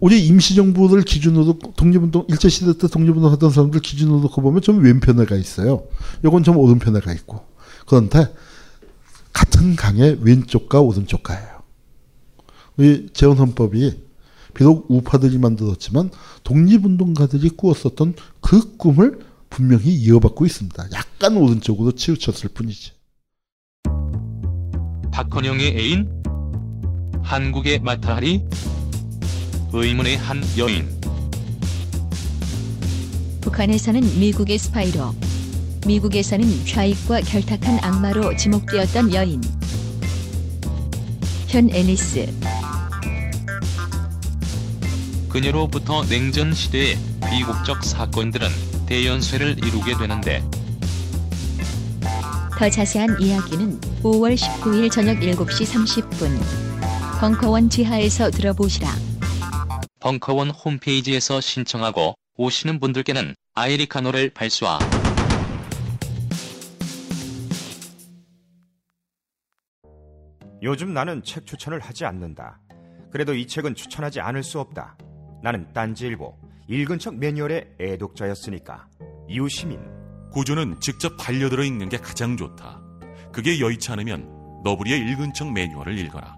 우리 임시정부를 기준으로 독립운동 일제시대 때 독립운동 하던 사람들 기준으로 놓고 보면 좀 왼편에 가 있어요. 요건 좀 오른편에 가 있고 그런데 같은 강의 왼쪽과 오른쪽가예요. 이 재헌헌법이 비록 우파들이 만들었지만 독립운동가들이 꾸었었던 그 꿈을 분명히 이어받고 있습니다. 약간 오른쪽으로 치우쳤을 뿐이지. 박헌영의 애인? 한국의 마타하리? 의문의 한 여인. 북한에서는 미국의 스파이로, 미국에서는 좌익과 결탁한 악마로 지목되었던 여인. 현 앨리스. 그녀로부터 냉전 시대의 비국적 사건들은 대연쇄를 이루게 되는데 더 자세한 이야기는 5월 19일 저녁 7시 30분 벙커원 지하에서 들어보시라. 벙커원 홈페이지에서 신청하고 오시는 분들께는 아메리카노를 발수하. 요즘 나는 책 추천을 하지 않는다. 그래도 이 책은 추천하지 않을 수 없다. 나는 딴지일보 읽은 척 매뉴얼의 애독자였으니까. 이웃시민 고전은 직접 반려들어 읽는 게 가장 좋다. 그게 여의치 않으면 너부리의 읽은 척 매뉴얼을 읽어라.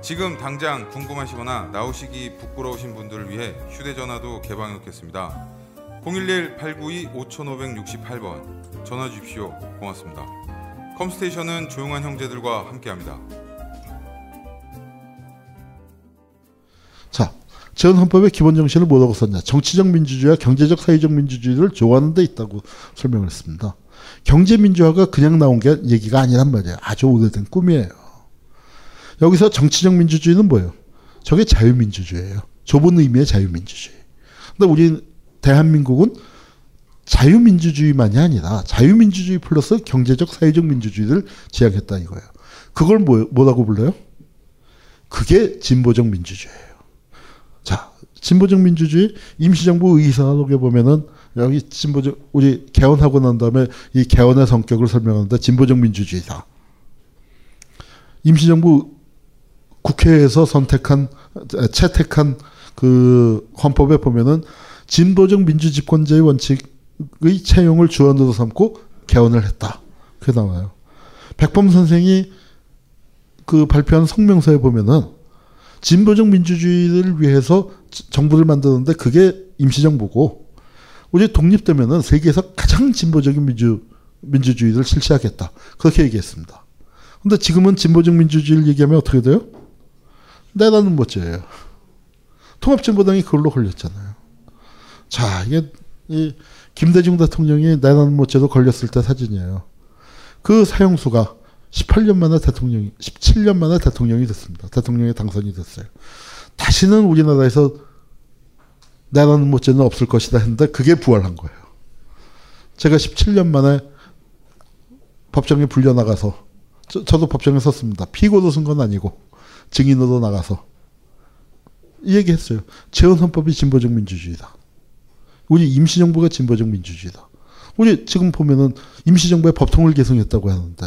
지금 당장 궁금하시거나 나오시기 부끄러우신 분들을 위해 휴대전화도 개방해 놓겠습니다. 011-892-5568번 전화 주십시오. 고맙습니다. 컴스테이션은 조용한 형제들과 함께합니다. 자, 재헌헌법의 기본 정신을 뭐라고 썼냐? 정치적 민주주의와 경제적 사회적 민주주의를 조화하는 데 있다고 설명을 했습니다. 경제 민주화가 그냥 나온 게 얘기가 아니란 말이에요. 아주 오래된 꿈이에요. 여기서 정치적 민주주의는 뭐예요? 저게 자유민주주의예요. 좁은 의미의 자유민주주의. 근데 우리 대한민국은 자유민주주의만이 아니라 자유민주주의 플러스 경제적 사회적 민주주의를 지향했다 이거예요. 그걸 뭐, 뭐라고 불러요? 그게 진보적 민주주의예요. 자, 진보적 민주주의 임시정부 의사록에 보면은 여기 진보적 우리 개헌하고 난 다음에 이 개헌의 성격을 설명하는데 진보적 민주주의다. 임시정부 국회에서 선택한 채택한 그 헌법에 보면은 진보적 민주집권제의 원칙의 채용을 주안으로 삼고 개헌을 했다. 그게 나와요. 백범 선생이 그 발표한 성명서에 보면은 진보적 민주주의를 위해서 정부를 만드는데 그게 임시정부고 우리 독립되면은 세계에서 가장 진보적인 민주 민주주의를 실시하겠다 그렇게 얘기했습니다. 근데 지금은 진보적 민주주의를 얘기하면 어떻게 돼요? 내라는 멋제예요. 통합진보당이 그걸로 걸렸잖아요. 자, 이게 이 김대중 대통령이 내라는 멋제도 걸렸을 때 사진이에요. 그 사형수가 18년 만에 대통령이 17년 만에 대통령이 됐습니다. 대통령이 당선이 됐어요. 다시는 우리나라에서 내라는 멋제는 없을 것이다 했는데 그게 부활한 거예요. 제가 17년 만에 법정에 불려 나가서 저, 도 법정에 섰습니다. 피고도 쓴 건 아니고 증인으로 나가서 이 얘기했어요. 재헌 헌법이 진보적 민주주의다. 우리 임시정부가 진보적 민주주의다. 우리 지금 보면은 임시정부의 법통을 개성했다고 하는데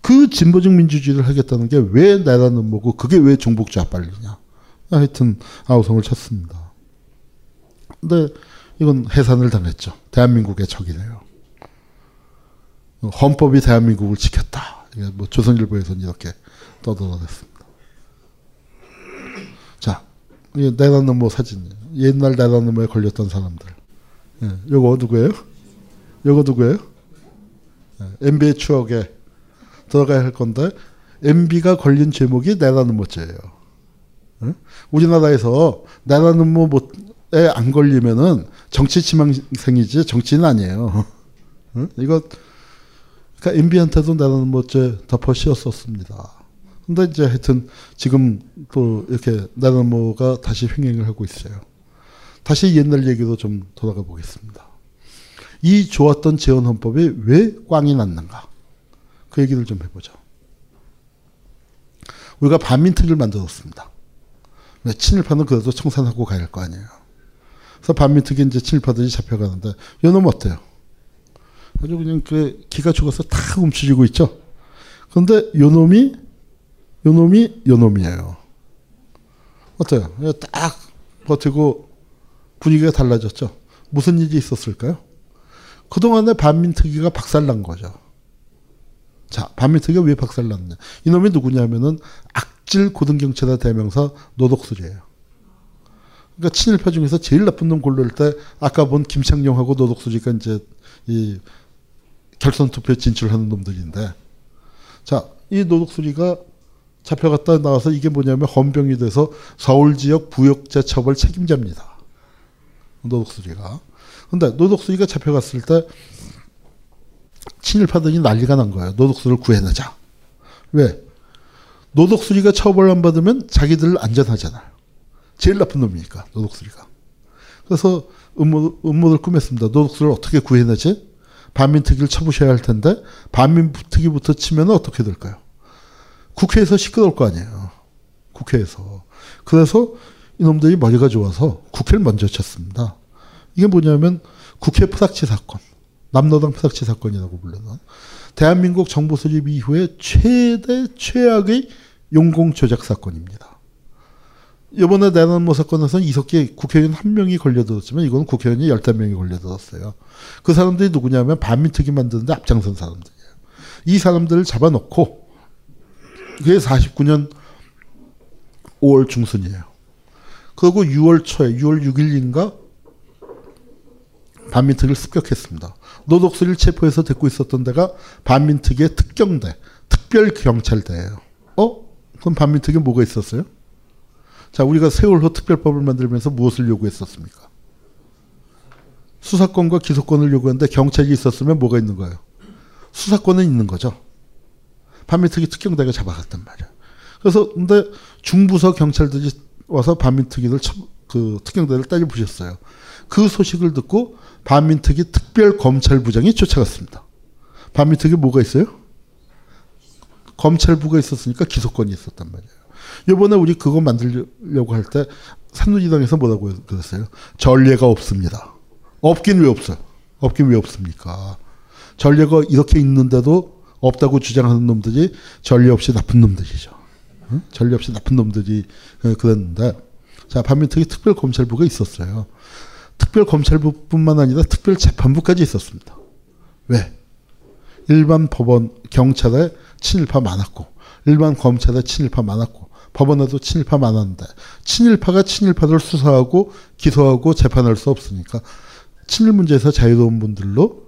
그 진보적 민주주의를 하겠다는 게왜 나라는 뭐고 그게 왜 종북 좌빨리냐. 하여튼 아우성을 쳤습니다. 근데 이건 해산을 당했죠. 대한민국의 적이네요. 헌법이 대한민국을 지켰다. 뭐 조선일보에서는 이렇게 떠들어냈습니다. 자, 이게 내란음모 사진이에요. 옛날 내란음모에 걸렸던 사람들. 예, 요거 누구예요? 요거 누구예요? 예, MB의 추억에 들어가야 할 건데 MB가 걸린 제목이 내란음모죄예요. 예? 우리나라에서 내란음모에 안 걸리면은 정치 지망생이지 정치인 아니에요. 예? 이거 그러니까 MB한테도 나는 뭐죄 덮어 씌웠었습니다. 근데 이제 하여튼 지금 또 이렇게 나는 뭐가 다시 횡행을 하고 있어요. 다시 옛날 얘기도 좀 돌아가 보겠습니다. 이 좋았던 재헌 헌법이 왜 꽝이 났는가? 그 얘기를 좀 해보죠. 우리가 반민특위를 만들었습니다. 친일파는 그래도 청산하고 가야 할 거 아니에요. 그래서 반민특위 이제 친일파들이 잡혀가는데 요놈 어때요? 아주 그냥 그 기가 죽어서 다 움츠리고 있죠. 그런데 요놈이 요놈이 요놈이에요. 어때요? 딱 버티고 분위기가 달라졌죠. 무슨 일이 있었을까요? 그동안의 반민특위가 박살난 거죠. 자, 반민특위가 왜 박살났냐? 이놈이 누구냐면은 악질 고등경찰의 대명사 노독술이에요. 그러니까 친일파 중에서 제일 나쁜 놈 고를 때 아까 본 김창룡하고 노독술이가 이제 이 결선 투표에 진출하는 놈들인데 자, 이 노독수리가 잡혀갔다 나와서 이게 뭐냐면 헌병이 돼서 서울 지역 부역자 처벌 책임자입니다. 노독수리가. 근데 노독수리가 잡혀갔을 때 친일파들이 난리가 난 거예요. 노독수를 구해내자. 왜? 노독수리가 처벌 안 받으면 자기들 안전하잖아요. 제일 나쁜 놈이니까 노독수리가. 그래서 음모, 음모를 꾸몄습니다. 노독수를 어떻게 구해내지? 반민특위를 쳐부셔야 할 텐데 반민특위부터 치면 어떻게 될까요? 국회에서 시끄러울 거 아니에요. 국회에서. 그래서 이놈들이 머리가 좋아서 국회를 먼저 쳤습니다. 이게 뭐냐면 국회 프삭치 사건. 남노당 프삭치 사건이라고 불리는 대한민국 정부 수립 이후에 최대 최악의 용공 조작 사건입니다. 이번에 내란모 사건에서는 이석기 국회의원 한 명이 걸려들었지만 이건 국회의원이 열댓 명이 걸려들었어요. 그 사람들이 누구냐면 반민특위 만드는데 앞장선 사람들이에요. 이 사람들을 잡아놓고 그게 49년 5월 중순이에요. 그리고 6월 초에 6월 6일인가 반민특위를 습격했습니다. 노독수리를 체포해서 데리고 있었던 데가 반민특위의 특경대, 특별경찰대예요. 어? 그럼 반민특위 뭐가 있었어요? 자, 우리가 세월호 특별법을 만들면서 무엇을 요구했었습니까? 수사권과 기소권을 요구했는데 경찰이 있었으면 뭐가 있는 거예요? 수사권은 있는 거죠. 반민특위 특경대가 잡아갔단 말이야. 그래서 근데 중부서 경찰들이 와서 반민특위를 그 특경대를 따져 부셨어요. 그 소식을 듣고 반민특위 특별검찰부장이 쫓아갔습니다. 반민특위 뭐가 있어요? 검찰부가 있었으니까 기소권이 있었단 말이에요. 이번에 우리 그거 만들려고 할 때 산누리당에서 뭐라고 그랬어요? 전례가 없습니다. 없긴 왜 없어요? 없긴 왜 없습니까? 전례가 이렇게 있는데도 없다고 주장하는 놈들이 전례 없이 나쁜 놈들이죠. 응? 전례 없이 나쁜 놈들이 그랬는데 자 반민특위 특별검찰부가 있었어요. 특별검찰부뿐만 아니라 특별재판부까지 있었습니다. 왜? 일반 법원 경찰에 친일파 많았고 일반 검찰에 친일파 많았고 법원에도 친일파 많았는데 친일파가 친일파를 수사하고 기소하고 재판할 수 없으니까 친일 문제에서 자유로운 분들로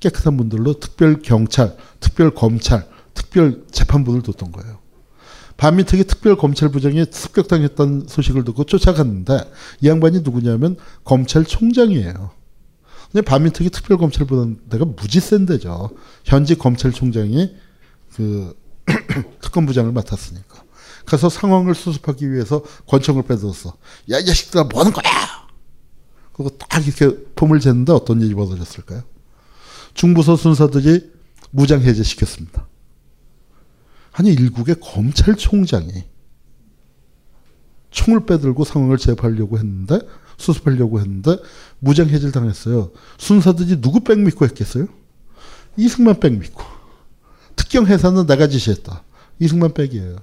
깨끗한 분들로 특별 경찰, 특별 검찰, 특별 재판부를 뒀던 거예요. 반민특위 특별 검찰 부장이 습격당했다는 소식을 듣고 쫓아갔는데 이 양반이 누구냐면 검찰총장이에요. 근데 반민특위 특별 검찰부대가 무지 센 데죠. 현직 검찰총장이 그 특검부장을 맡았으니까. 그래서 상황을 수습하기 위해서 권총을 빼들었어. 야, 이 자식들아, 뭐 하는 거야? 그리고 딱 이렇게 폼을 쟀는데 어떤 일이 벌어졌을까요? 중부서 순사들이 무장 해제시켰습니다. 아니 일국의 검찰총장이 총을 빼들고 상황을 제압하려고 했는데 수습하려고 했는데 무장 해제를 당했어요. 순사들이 누구 백 믿고 했겠어요? 이승만 백 믿고. 특경 해산은 내가 지시했다. 이승만 백이에요.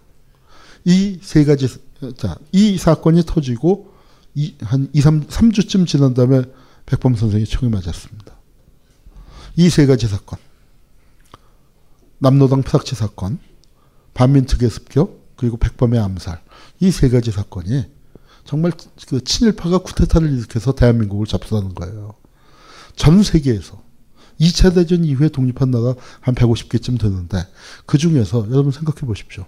이 세 가지 자, 이 사건이 터지고 이, 한 2, 3, 3주쯤 지난 다음에 백범 선생이 총에 맞았습니다. 이 세 가지 사건. 남노당 프삭치 사건, 반민특의 습격, 그리고 백범의 암살. 이 세 가지 사건이 정말 그 친일파가 쿠데타를 일으켜서 대한민국을 잡수하는 거예요. 전 세계에서 2차 대전 이후에 독립한 나라 한 150개쯤 되는데 그 중에서 여러분 생각해 보십시오.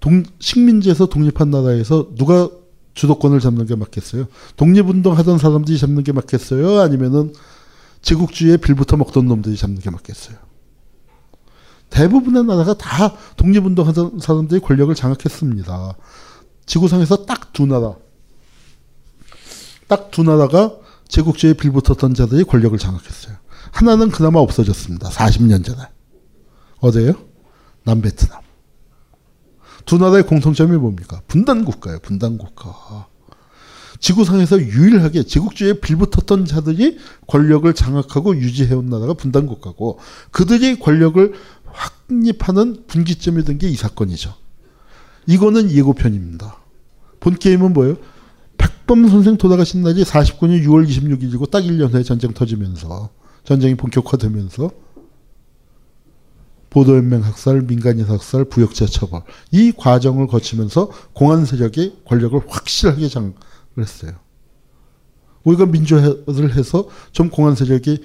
동, 식민지에서 독립한 나라에서 누가 주도권을 잡는 게 맞겠어요? 독립운동 하던 사람들이 잡는 게 맞겠어요? 아니면은 제국주의에 빌부터 먹던 놈들이 잡는 게 맞겠어요? 대부분의 나라가 다 독립운동 하던 사람들이 권력을 장악했습니다. 지구상에서 딱 두 나라. 딱 두 나라가 제국주의에 빌붙었던 자들이 권력을 장악했어요. 하나는 그나마 없어졌습니다. 40년 전에. 어디예요? 남베트남. 두 나라의 공통점이 뭡니까? 분단 국가예요. 분단 국가. 지구상에서 유일하게 제국주의에 빌붙었던 자들이 권력을 장악하고 유지해온 나라가 분단국가고 그들이 권력을 확립하는 분기점이 된 게 이 사건이죠. 이거는 예고편입니다. 본 게임은 뭐예요? 백범 선생 돌아가신 날이 49년 6월 26일이고 딱 1년 후에 전쟁 터지면서 전쟁이 본격화되면서 보도연맹 학살, 민간인 학살, 부역자 처벌 이 과정을 거치면서 공안 세력이 권력을 확실하게 장 을 했어요. 우리가 민주화를 해서 좀 공안 세력이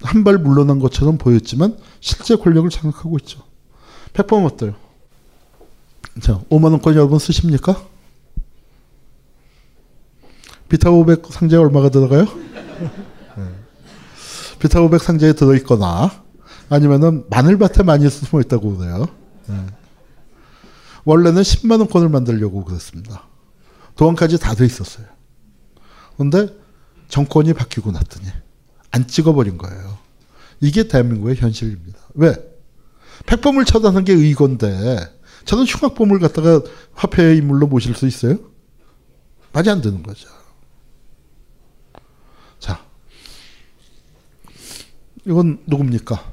한 발 물러난 것처럼 보였지만 실제 권력을 장악하고 있죠. 백범 어때요? 자, 5만 원까지 여러분 쓰십니까? 비타 500 상자에 얼마가 들어가요? 네. 비타 500 상자에 들어있거나 아니면은 마늘밭에 많이 숨어 있다고 그래요. 네. 원래는 10만 원권을 만들려고 그랬습니다. 도안까지 다 돼 있었어요. 그런데 정권이 바뀌고 났더니 안 찍어버린 거예요. 이게 대한민국의 현실입니다. 왜? 팩범을 처단한 게 의건데 저는 흉악범을 갖다가 화폐의 인물로 모실 수 있어요? 말이 안 되는 거죠. 자, 이건 누굽니까?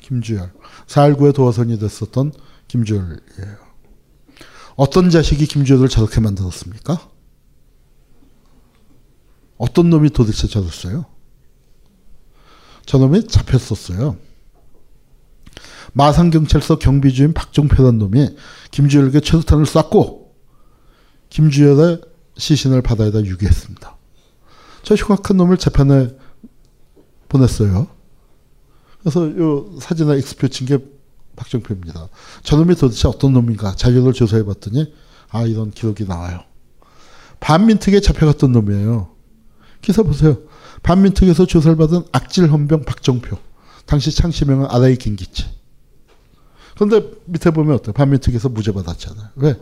김주열. 4.19에 도화선이 됐었던 김주열이에요. 어떤 자식이 김주열을 저렇게 만들었습니까? 어떤 놈이 도대체 저랬어요? 저놈이 잡혔었어요. 마산경찰서 경비주임 박종표란 놈이 김주열에게 최루탄을 쐈고 김주열의 시신을 바다에다 유기했습니다. 저 흉악한 놈을 재판에 보냈어요. 그래서 이 사진에 익스표 친 게 박정표입니다. 저놈이 도대체 어떤 놈인가 자격을 조사해 봤더니 아 이런 기록이 나와요. 반민특에 잡혀갔던 놈이에요. 기사 보세요. 반민특에서 조사를 받은 악질 헌병 박정표. 당시 창시명은 아라이 김기치. 그런데 밑에 보면 어때요? 반민특에서 무죄 받았잖아요. 왜?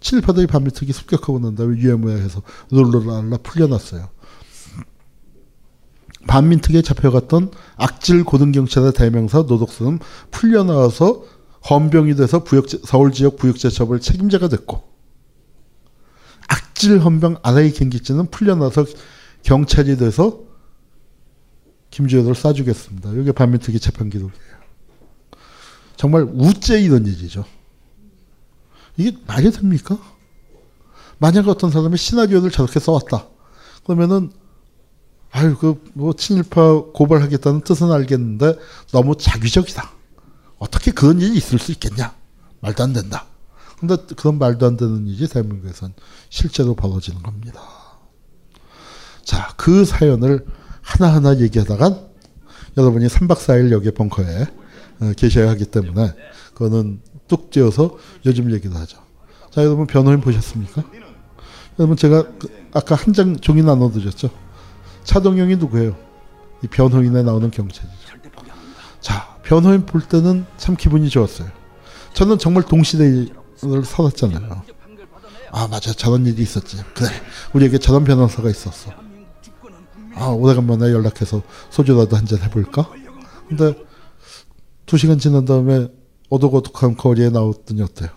친일파들이 반민특이 습격하고 난 다음에 유해무해해서 롤러랄라 풀려났어요. 반민특에 잡혀갔던 악질 고등경찰의 대명사 노덕수는 풀려나와서 헌병이 돼서 부역 서울 지역 부역제처벌 책임자가 됐고 악질 헌병 아라이 경기치는 풀려나서 경찰이 돼서 김주현을 쏴주겠습니다. 이게 반민특위 재판 기록이에요. 정말 우째 이런 일이죠. 이게 말이 됩니까? 만약 어떤 사람이 시나리오를 저렇게 써왔다. 그러면은 아유 그 뭐 친일파 고발하겠다는 뜻은 알겠는데 너무 자기적이다. 어떻게 그런 일이 있을 수 있겠냐? 말도 안 된다. 근데 그런 말도 안 되는 일이 대한민국에선 실제로 벌어지는 겁니다. 자, 그 사연을 하나하나 얘기하다간 여러분이 3박 4일 여기 벙커에 어, 계셔야 하기 때문에 그거는 뚝 찌어서 요즘 얘기도 하죠. 자, 여러분 변호인 보셨습니까? 여러분 제가 그 아까 한 장 종이 나눠드렸죠. 차동영이 누구예요? 이 변호인에 나오는 경찰이죠. 자, 변호인 볼 때는 참 기분이 좋았어요. 저는 정말 동시대를 살았잖아요. 아, 맞아. 저런 일이 있었지. 그래. 우리에게 저런 변호사가 있었어. 아, 오래간만에 연락해서 소주라도 한 잔 해볼까? 근데 두 시간 지난 다음에 어둑어둑한 거리에 나왔더니 어때요?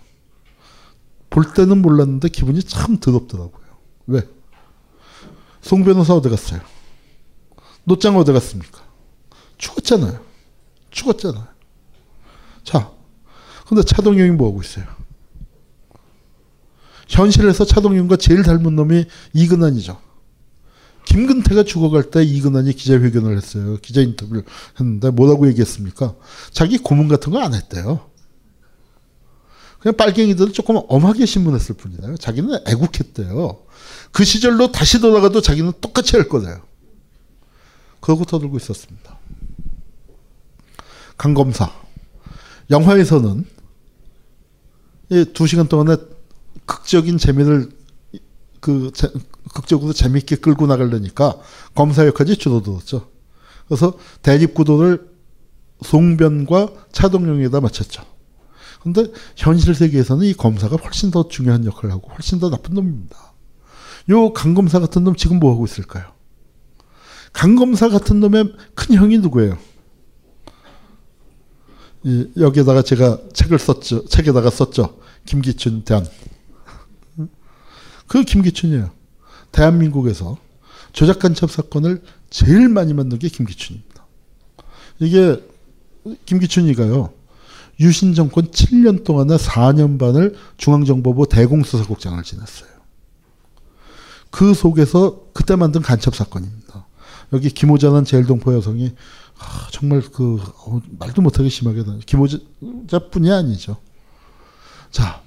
볼 때는 몰랐는데 기분이 참 더럽더라고요. 왜? 송 변호사 어디 갔어요? 노장 어디 갔습니까? 죽었잖아요. 죽었잖아요. 자, 근데 차동영이 뭐하고 있어요? 현실에서 차동영과 제일 닮은 놈이 이근환이죠. 김근태가 죽어갈 때 이근환이 기자회견을 했어요. 기자 인터뷰를 했는데 뭐라고 얘기했습니까? 자기 고문 같은 거 안 했대요. 그냥 빨갱이들은 조금 엄하게 신문했을 뿐이에요. 자기는 애국했대요. 그 시절로 다시 돌아가도 자기는 똑같이 할 거래요. 그러고 떠들고 있었습니다. 강 검사. 영화에서는 두 시간 동안에 극적인 재미를 그 제, 극적으로 재미있게 끌고 나가려니까 검사 역할이 줄어들었죠. 그래서 대립 구도를 송변과 차동용에다 맞췄죠. 근데 현실 세계에서는 이 검사가 훨씬 더 중요한 역할을 하고 훨씬 더 나쁜 놈입니다. 요 강검사 같은 놈 지금 뭐 하고 있을까요? 강검사 같은 놈의 큰 형이 누구예요? 이, 여기에다가 제가 책을 썼죠. 책에다가 썼죠. 김기춘 대한. 그 김기춘이에요. 대한민국에서 조작 간첩 사건을 제일 많이 만든 게 김기춘입니다. 이게 김기춘이가요. 유신 정권 7년 동안에 4년 반을 중앙정보부 대공수사국장을 지냈어요. 그 속에서 그때 만든 간첩 사건입니다. 여기 김호자는 제일동포 여성이 아, 정말 그 어, 말도 못하게 심하게 김호자뿐이 아니죠. 자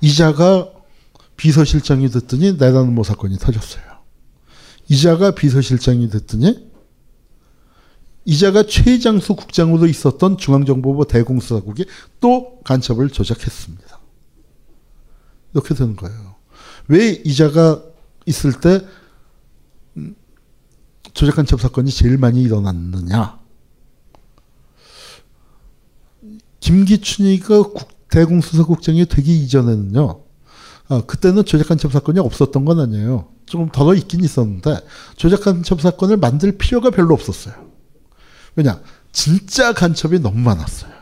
이자가 비서실장이 됐더니 내라는 모 사건이 터졌어요. 이자가 비서실장이 됐더니 이자가 최장수 국장으로 있었던 중앙정보부 대공수사국이 또 간첩을 조작했습니다. 이렇게 되는 거예요. 왜 이자가 있을 때 조작 간첩 사건이 제일 많이 일어났느냐? 김기춘이가 대공수사국장이 되기 이전에는요. 아, 그때는 조작 간첩 사건이 없었던 건 아니에요. 조금 덜어 있긴 있었는데 조작 간첩 사건을 만들 필요가 별로 없었어요. 왜냐? 진짜 간첩이 너무 많았어요.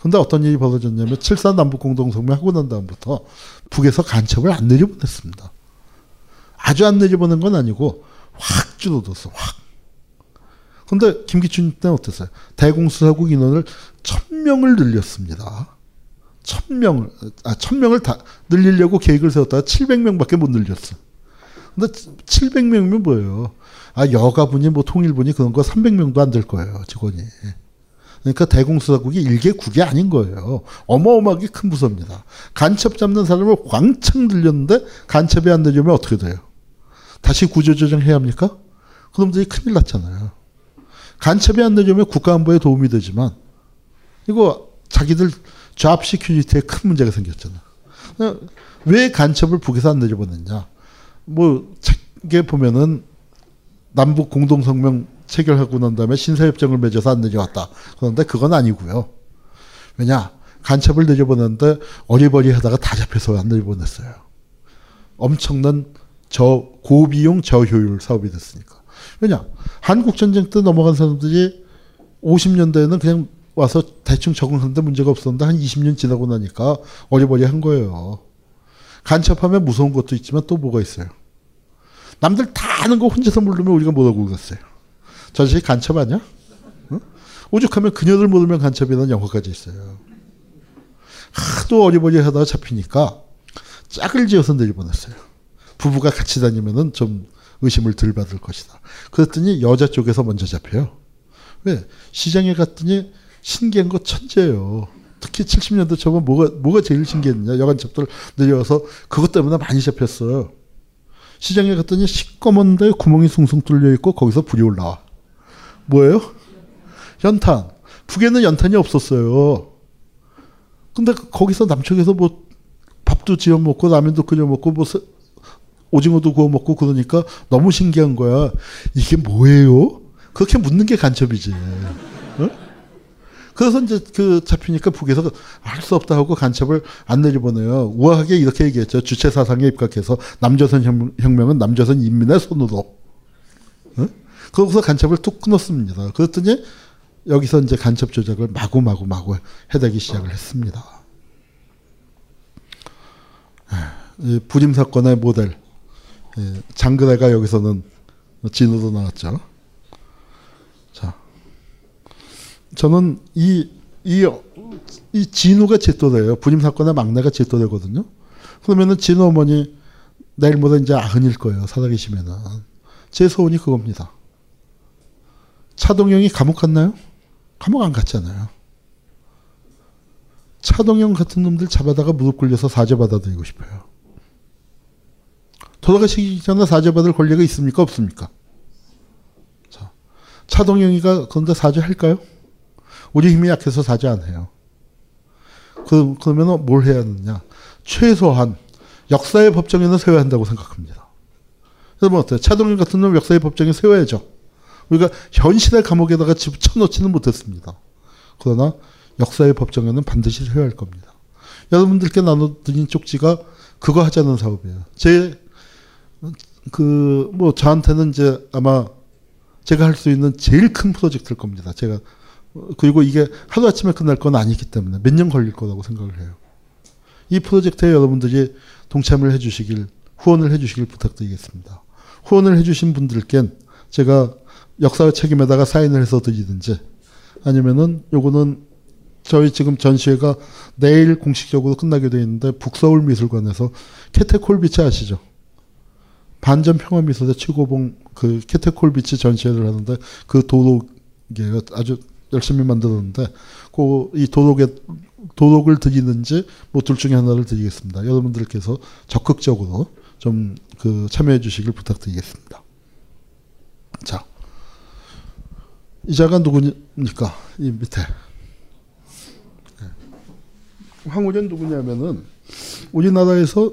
근데 어떤 일이 벌어졌냐면 7사 남북 공동성명 하고 난 다음부터 북에서 간첩을 안 내려보냈습니다. 아주 안 내려보낸 건 아니고 확 줄어들었어. 확. 근데 김기춘 때는 어땠어요? 대공수사국 인원을 천명을 늘렸습니다. 천명을 아 천명을 다 늘리려고 계획을 세웠다가 700명밖에 못 늘렸어. 근데 700명이면 뭐예요? 아 여가분이 뭐 통일분이 그런 거 300명도 안 될 거예요 직원이. 그러니까 대공수사국이 일개 국이 아닌 거예요. 어마어마하게 큰 부서입니다. 간첩 잡는 사람을 왕창 늘렸는데 간첩이 안 되려면 어떻게 돼요? 다시 구조조정해야 합니까? 그놈들이 큰일 났잖아요. 간첩이 안 내려오면 국가안보에 도움이 되지만 이거 자기들 job security에 큰 문제가 생겼잖아. 왜 간첩을 북에서 안 내려보냈냐? 뭐 책에 보면은 남북 공동성명 체결하고 난 다음에 신사협정을 맺어서 안 내려왔다. 그런데 그건 아니고요. 왜냐? 간첩을 내려보냈는데 어리버리 하다가 다 잡혀서 안 내려보냈어요. 엄청난 저 고비용 저효율 사업이 됐으니까. 왜냐? 한국 전쟁 때 넘어간 사람들이 50년대에는 그냥 와서 대충 적응하는데 문제가 없었는데 한 20년 지나고 나니까 어리버리한 거예요. 간첩하면 무서운 것도 있지만 또 뭐가 있어요? 남들 다 아는 거 혼자서 모르면 우리가 뭐라고 그랬어요? 저 자식 간첩 아니야? 어? 오죽하면 그녀들 모르면 간첩이라는 영화까지 있어요. 하도 어리버리 하다가 잡히니까 짝을 지어서 내려보냈어요. 부부가 같이 다니면은 좀 의심을 덜 받을 것이다. 그랬더니 여자 쪽에서 먼저 잡혀요. 왜? 시장에 갔더니 신기한 거 천재예요. 특히 70년대 초반 뭐가 뭐가 제일 신기했느냐 여간 첩들 내려와서 그것 때문에 많이 잡혔어요. 시장에 갔더니 시꺼먼데 구멍이 숭숭 뚫려 있고 거기서 불이 올라와. 뭐예요? 연탄. 북에는 연탄이 없었어요. 근데 거기서 남쪽에서 뭐 밥도 지어 먹고 라면도 끓여 먹고 뭐 오징어도 구워 먹고 그러니까 너무 신기한 거야. 이게 뭐예요? 그렇게 묻는 게 간첩이지. 어? 그래서 이제 그 잡히니까 북에서 할 수 없다 하고 간첩을 안 내려보내요. 우아하게 이렇게 얘기했죠. 주체 사상에 입각해서 남조선 혁명은 남조선 인민의 손으로. 어? 거기서 간첩을 툭 끊었습니다. 그랬더니 여기서 이제 간첩 조작을 마구마구 마구 해대기 시작을 했습니다. 부림 사건의 모델 장그래가 여기서는 진으로 나왔죠. 자, 저는 이, 이, 이 진우가 제또래요. 부림 사건의 막내가 제또되거든요. 그러면은 진우 어머니 내일 모레 이제 아흔일 거예요. 살아계시면은. 제 소원이 그겁니다. 차동영이 감옥 갔나요? 감옥 안 갔잖아요. 차동영 같은 놈들 잡아다가 무릎 꿇려서 사죄 받아들이고 싶어요. 돌아가시기 전에 사죄받을 권리가 있습니까? 없습니까? 자, 차동영이가 그런데 사죄할까요? 우리 힘이 약해서 사죄 안 해요. 그, 그러면 뭘 해야 하느냐? 최소한 역사의 법정에는 세워야 한다고 생각합니다. 여러분 어때요? 차동영 같은 놈 역사의 법정에 세워야죠. 우리가 현실의 감옥에다가 집쳐넣지는 못했습니다. 그러나 역사의 법정에는 반드시 세워야 할 겁니다. 여러분들께 나눠드린 쪽지가 그거 하자는 사업이에요. 제 그, 뭐, 저한테는 이제 아마 제가 할 수 있는 제일 큰 프로젝트일 겁니다. 제가, 그리고 이게 하루 아침에 끝날 건 아니기 때문에 몇 년 걸릴 거라고 생각을 해요. 이 프로젝트에 여러분들이 동참을 해 주시길, 후원을 해 주시길 부탁드리겠습니다. 후원을 해 주신 분들께 제가 역사 책임에다가 사인을 해서 드리든지 아니면은 요거는 저희 지금 전시회가 내일 공식적으로 끝나게 되어 있는데 북서울 미술관에서 케테 콜비츠 아시죠? 반전 평화 미술의 최고봉 그 케테 콜비츠 전시회를 하는데 그 도록에 아주 열심히 만들었는데 그 이 도록에 도록을 드리는지 뭐 둘 중에 하나를 드리겠습니다. 여러분들께서 적극적으로 좀 그 참여해 주시길 부탁드리겠습니다. 자, 이자가 누구니까 이 밑에 네. 황우련 누구냐면은 우리나라에서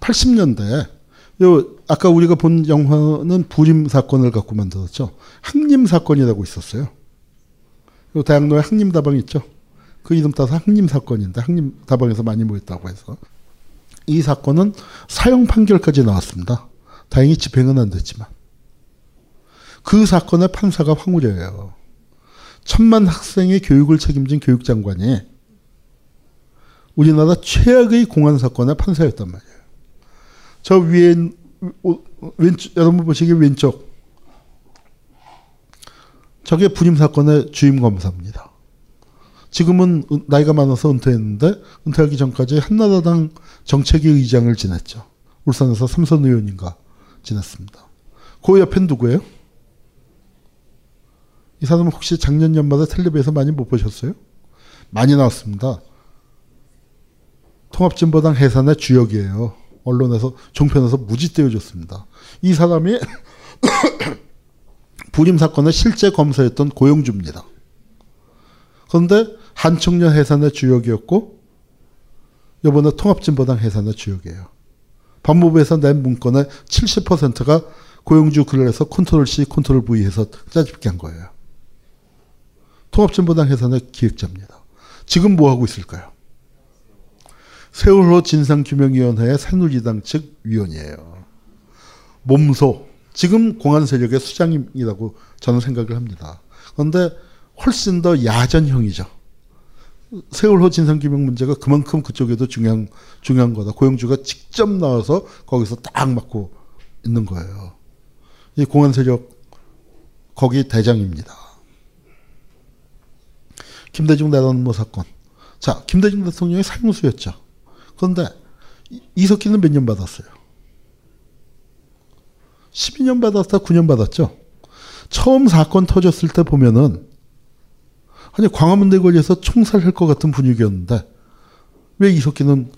80년대 요 아까 우리가 본 영화는 부림 사건을 갖고 만들었죠. 항림 사건이라고 있었어요. 요 대학로에 항림 다방 있죠. 그 이름 따서 항림 사건인데 항림 다방에서 많이 모였다고 해서 이 사건은 사형 판결까지 나왔습니다. 다행히 집행은 안 됐지만 그 사건의 판사가 황우려예요. 천만 학생의 교육을 책임진 교육장관이 우리나라 최악의 공안 사건의 판사였단 말이에요. 저 위에 왼쪽 여러분 보시기 왼쪽 저게 부임 사건의 주임 검사입니다. 지금은 나이가 많아서 은퇴했는데 은퇴하기 전까지 한나라당 정책위 의장을 지냈죠. 울산에서 삼선 의원인가 지냈습니다. 그 옆엔 누구예요? 이 사람은 혹시 작년 연말에 텔레비에서 많이 못 보셨어요? 많이 나왔습니다. 통합진보당 해산의 주역이에요. 언론에서 종편에서 무지 띄워줬습니다. 이 사람이 부림 사건의 실제 검사였던 고용주입니다. 그런데 한총련 해산의 주역이었고 이번에 통합진보당 해산의 주역이에요. 법무부에서 낸 문건의 70%가 고영주 글을 해서 control C, control V 해서 짜집기 한 거예요. 통합진보당 해산의 기획자입니다. 지금 뭐 하고 있을까요? 세월호 진상규명위원회의 새누리당 측 위원이에요. 몸소 지금 공안 세력의 수장이라고 저는 생각을 합니다. 그런데 훨씬 더 야전형이죠. 세월호 진상규명 문제가 그만큼 그쪽에도 중요한 중요한 거다. 고영주가 직접 나와서 거기서 딱 맞고 있는 거예요. 이 공안 세력 거기 대장입니다. 김대중 내란모 사건. 자, 김대중 대통령이 사형수였죠. 그런데 이석기는 몇 년 받았어요? 12년 받았다 9년 받았죠. 처음 사건 터졌을 때 보면은 아니 광화문 대거리에서 총살할 것 같은 분위기였는데 왜 이석기는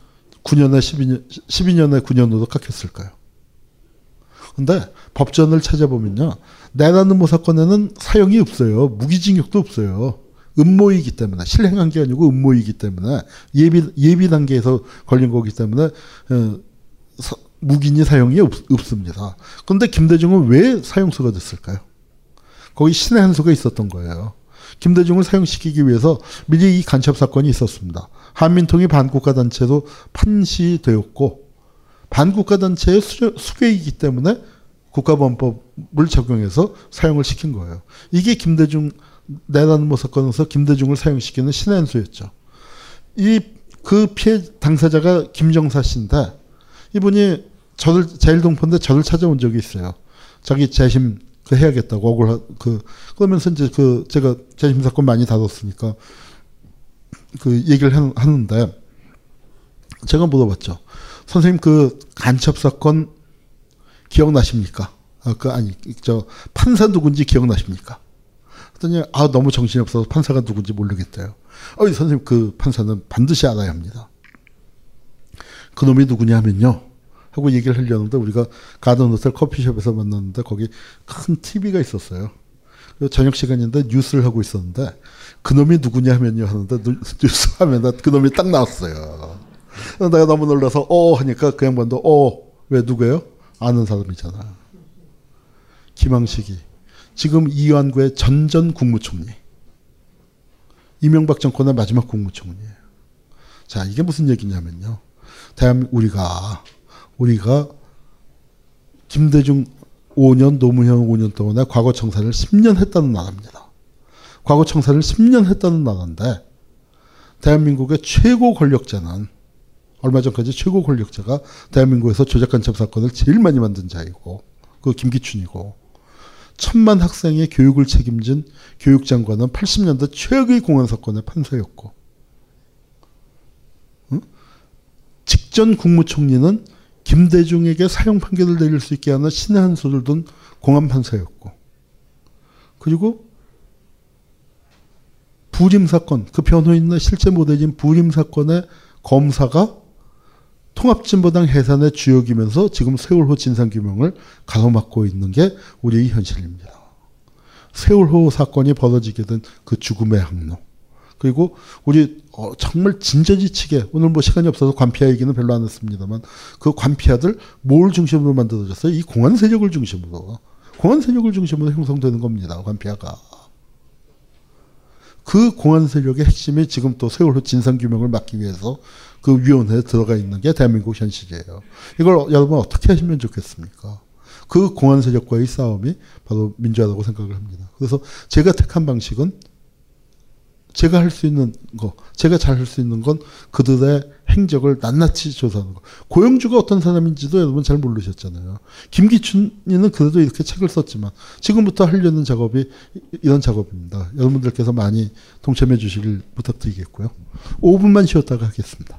9년에 12년 12년에 9년으로 깎였을까요? 근데 법전을 찾아보면요. 내라는 모 사건에는 사형이 없어요. 무기징역도 없어요. 음모이기 때문에 실행한 게 아니고 음모이기 때문에 예비 예비 단계에서 걸린 거기 때문에 어, 사, 무기니 사형이 없, 없습니다. 그런데 김대중은 왜 사형수가 됐을까요? 거기 신의 한 수가 있었던 거예요. 김대중을 사형시키기 위해서 미리 이 간첩 사건이 있었습니다. 한민통이 반국가 단체로 판시되었고 반국가 단체의 수괴이기 때문에 국가범법을 적용해서 사용을 시킨 거예요. 이게 김대중 내란 모 사건에서 김대중을 사용시키는 신의 한 수였죠. 이 그 피해 당사자가 김정사 씨인데 이분이 저를 제일동포인데 저를 찾아온 적이 있어요. 자기 재심 그 해야겠다고 억울 그 그러면서 이제 그 제가 재심 사건 많이 다뤘으니까 그 얘기를 하는데 제가 물어봤죠. 선생님 그 간첩 사건 기억나십니까? 아, 그 아니 저 판사 누군지 기억나십니까? 그랬더니 아 너무 정신이 없어서 판사가 누군지 모르겠대요. 어이 선생님 그 판사는 반드시 알아야 합니다. 그 놈이 누구냐면요. 하고 얘기를 하려는데 우리가 가든 호텔 커피숍에서 만났는데 거기 큰 TV가 있었어요. 저녁 시간인데 뉴스를 하고 있었는데 그놈이 누구냐 하면요 하는데 뉴스 하면 그놈이 딱 나왔어요. 내가 너무 놀라서 어 하니까 그 양반도 어왜 누구예요? 아는 사람이잖아. 김항식이 지금 이완구의 전전 국무총리. 이명박 정권의 마지막 국무총리예요. 자, 이게 무슨 얘기냐면요. 대한 우리가 우리가 김대중 5년 노무현 5년 동안에 과거 청사를 10년 했다는 나라입니다. 과거 청사를 10년 했다는 나라인데 대한민국의 최고 권력자는 얼마 전까지 최고 권력자가 대한민국에서 조작간첩 사건을 제일 많이 만든 자이고 그 김기춘이고 천만 학생의 교육을 책임진 교육장관은 80년대 최악의 공안 사건의 판사였고 응? 직전 국무총리는 김대중에게 사형 판결을 내릴 수 있게 하는 신의 한 수를 둔 공안 판사였고 그리고 부림 사건 그 변호인의 실제 모델인 부림 사건의 검사가 통합진보당 해산의 주역이면서 지금 세월호 진상규명을 가로막고 있는 게 우리의 현실입니다. 세월호 사건이 벌어지게 된 그 죽음의 항로. 그리고 우리 어, 정말 진저지치게 오늘 뭐 시간이 없어서 관피아 얘기는 별로 안 했습니다만 그 관피아들 뭘 중심으로 만들어졌어요? 이 공안 세력을 중심으로 공안 세력을 중심으로 형성되는 겁니다. 관피아가 그 공안 세력의 핵심이 지금 또 세월호 진상 규명을 막기 위해서 그 위원회에 들어가 있는 게 대한민국 현실이에요. 이걸 여러분 어떻게 하시면 좋겠습니까? 그 공안 세력과의 싸움이 바로 민주화라고 생각을 합니다. 그래서 제가 택한 방식은 제가 할 수 있는 거, 제가 잘 할 수 있는 건 그들의 행적을 낱낱이 조사하는 거. 고영주가 어떤 사람인지도 여러분 잘 모르셨잖아요. 김기춘이는 그래도 이렇게 책을 썼지만 지금부터 하려는 작업이 이런 작업입니다. 여러분들께서 많이 동참해 주시길 부탁드리겠고요. 5분만 쉬었다가 하겠습니다.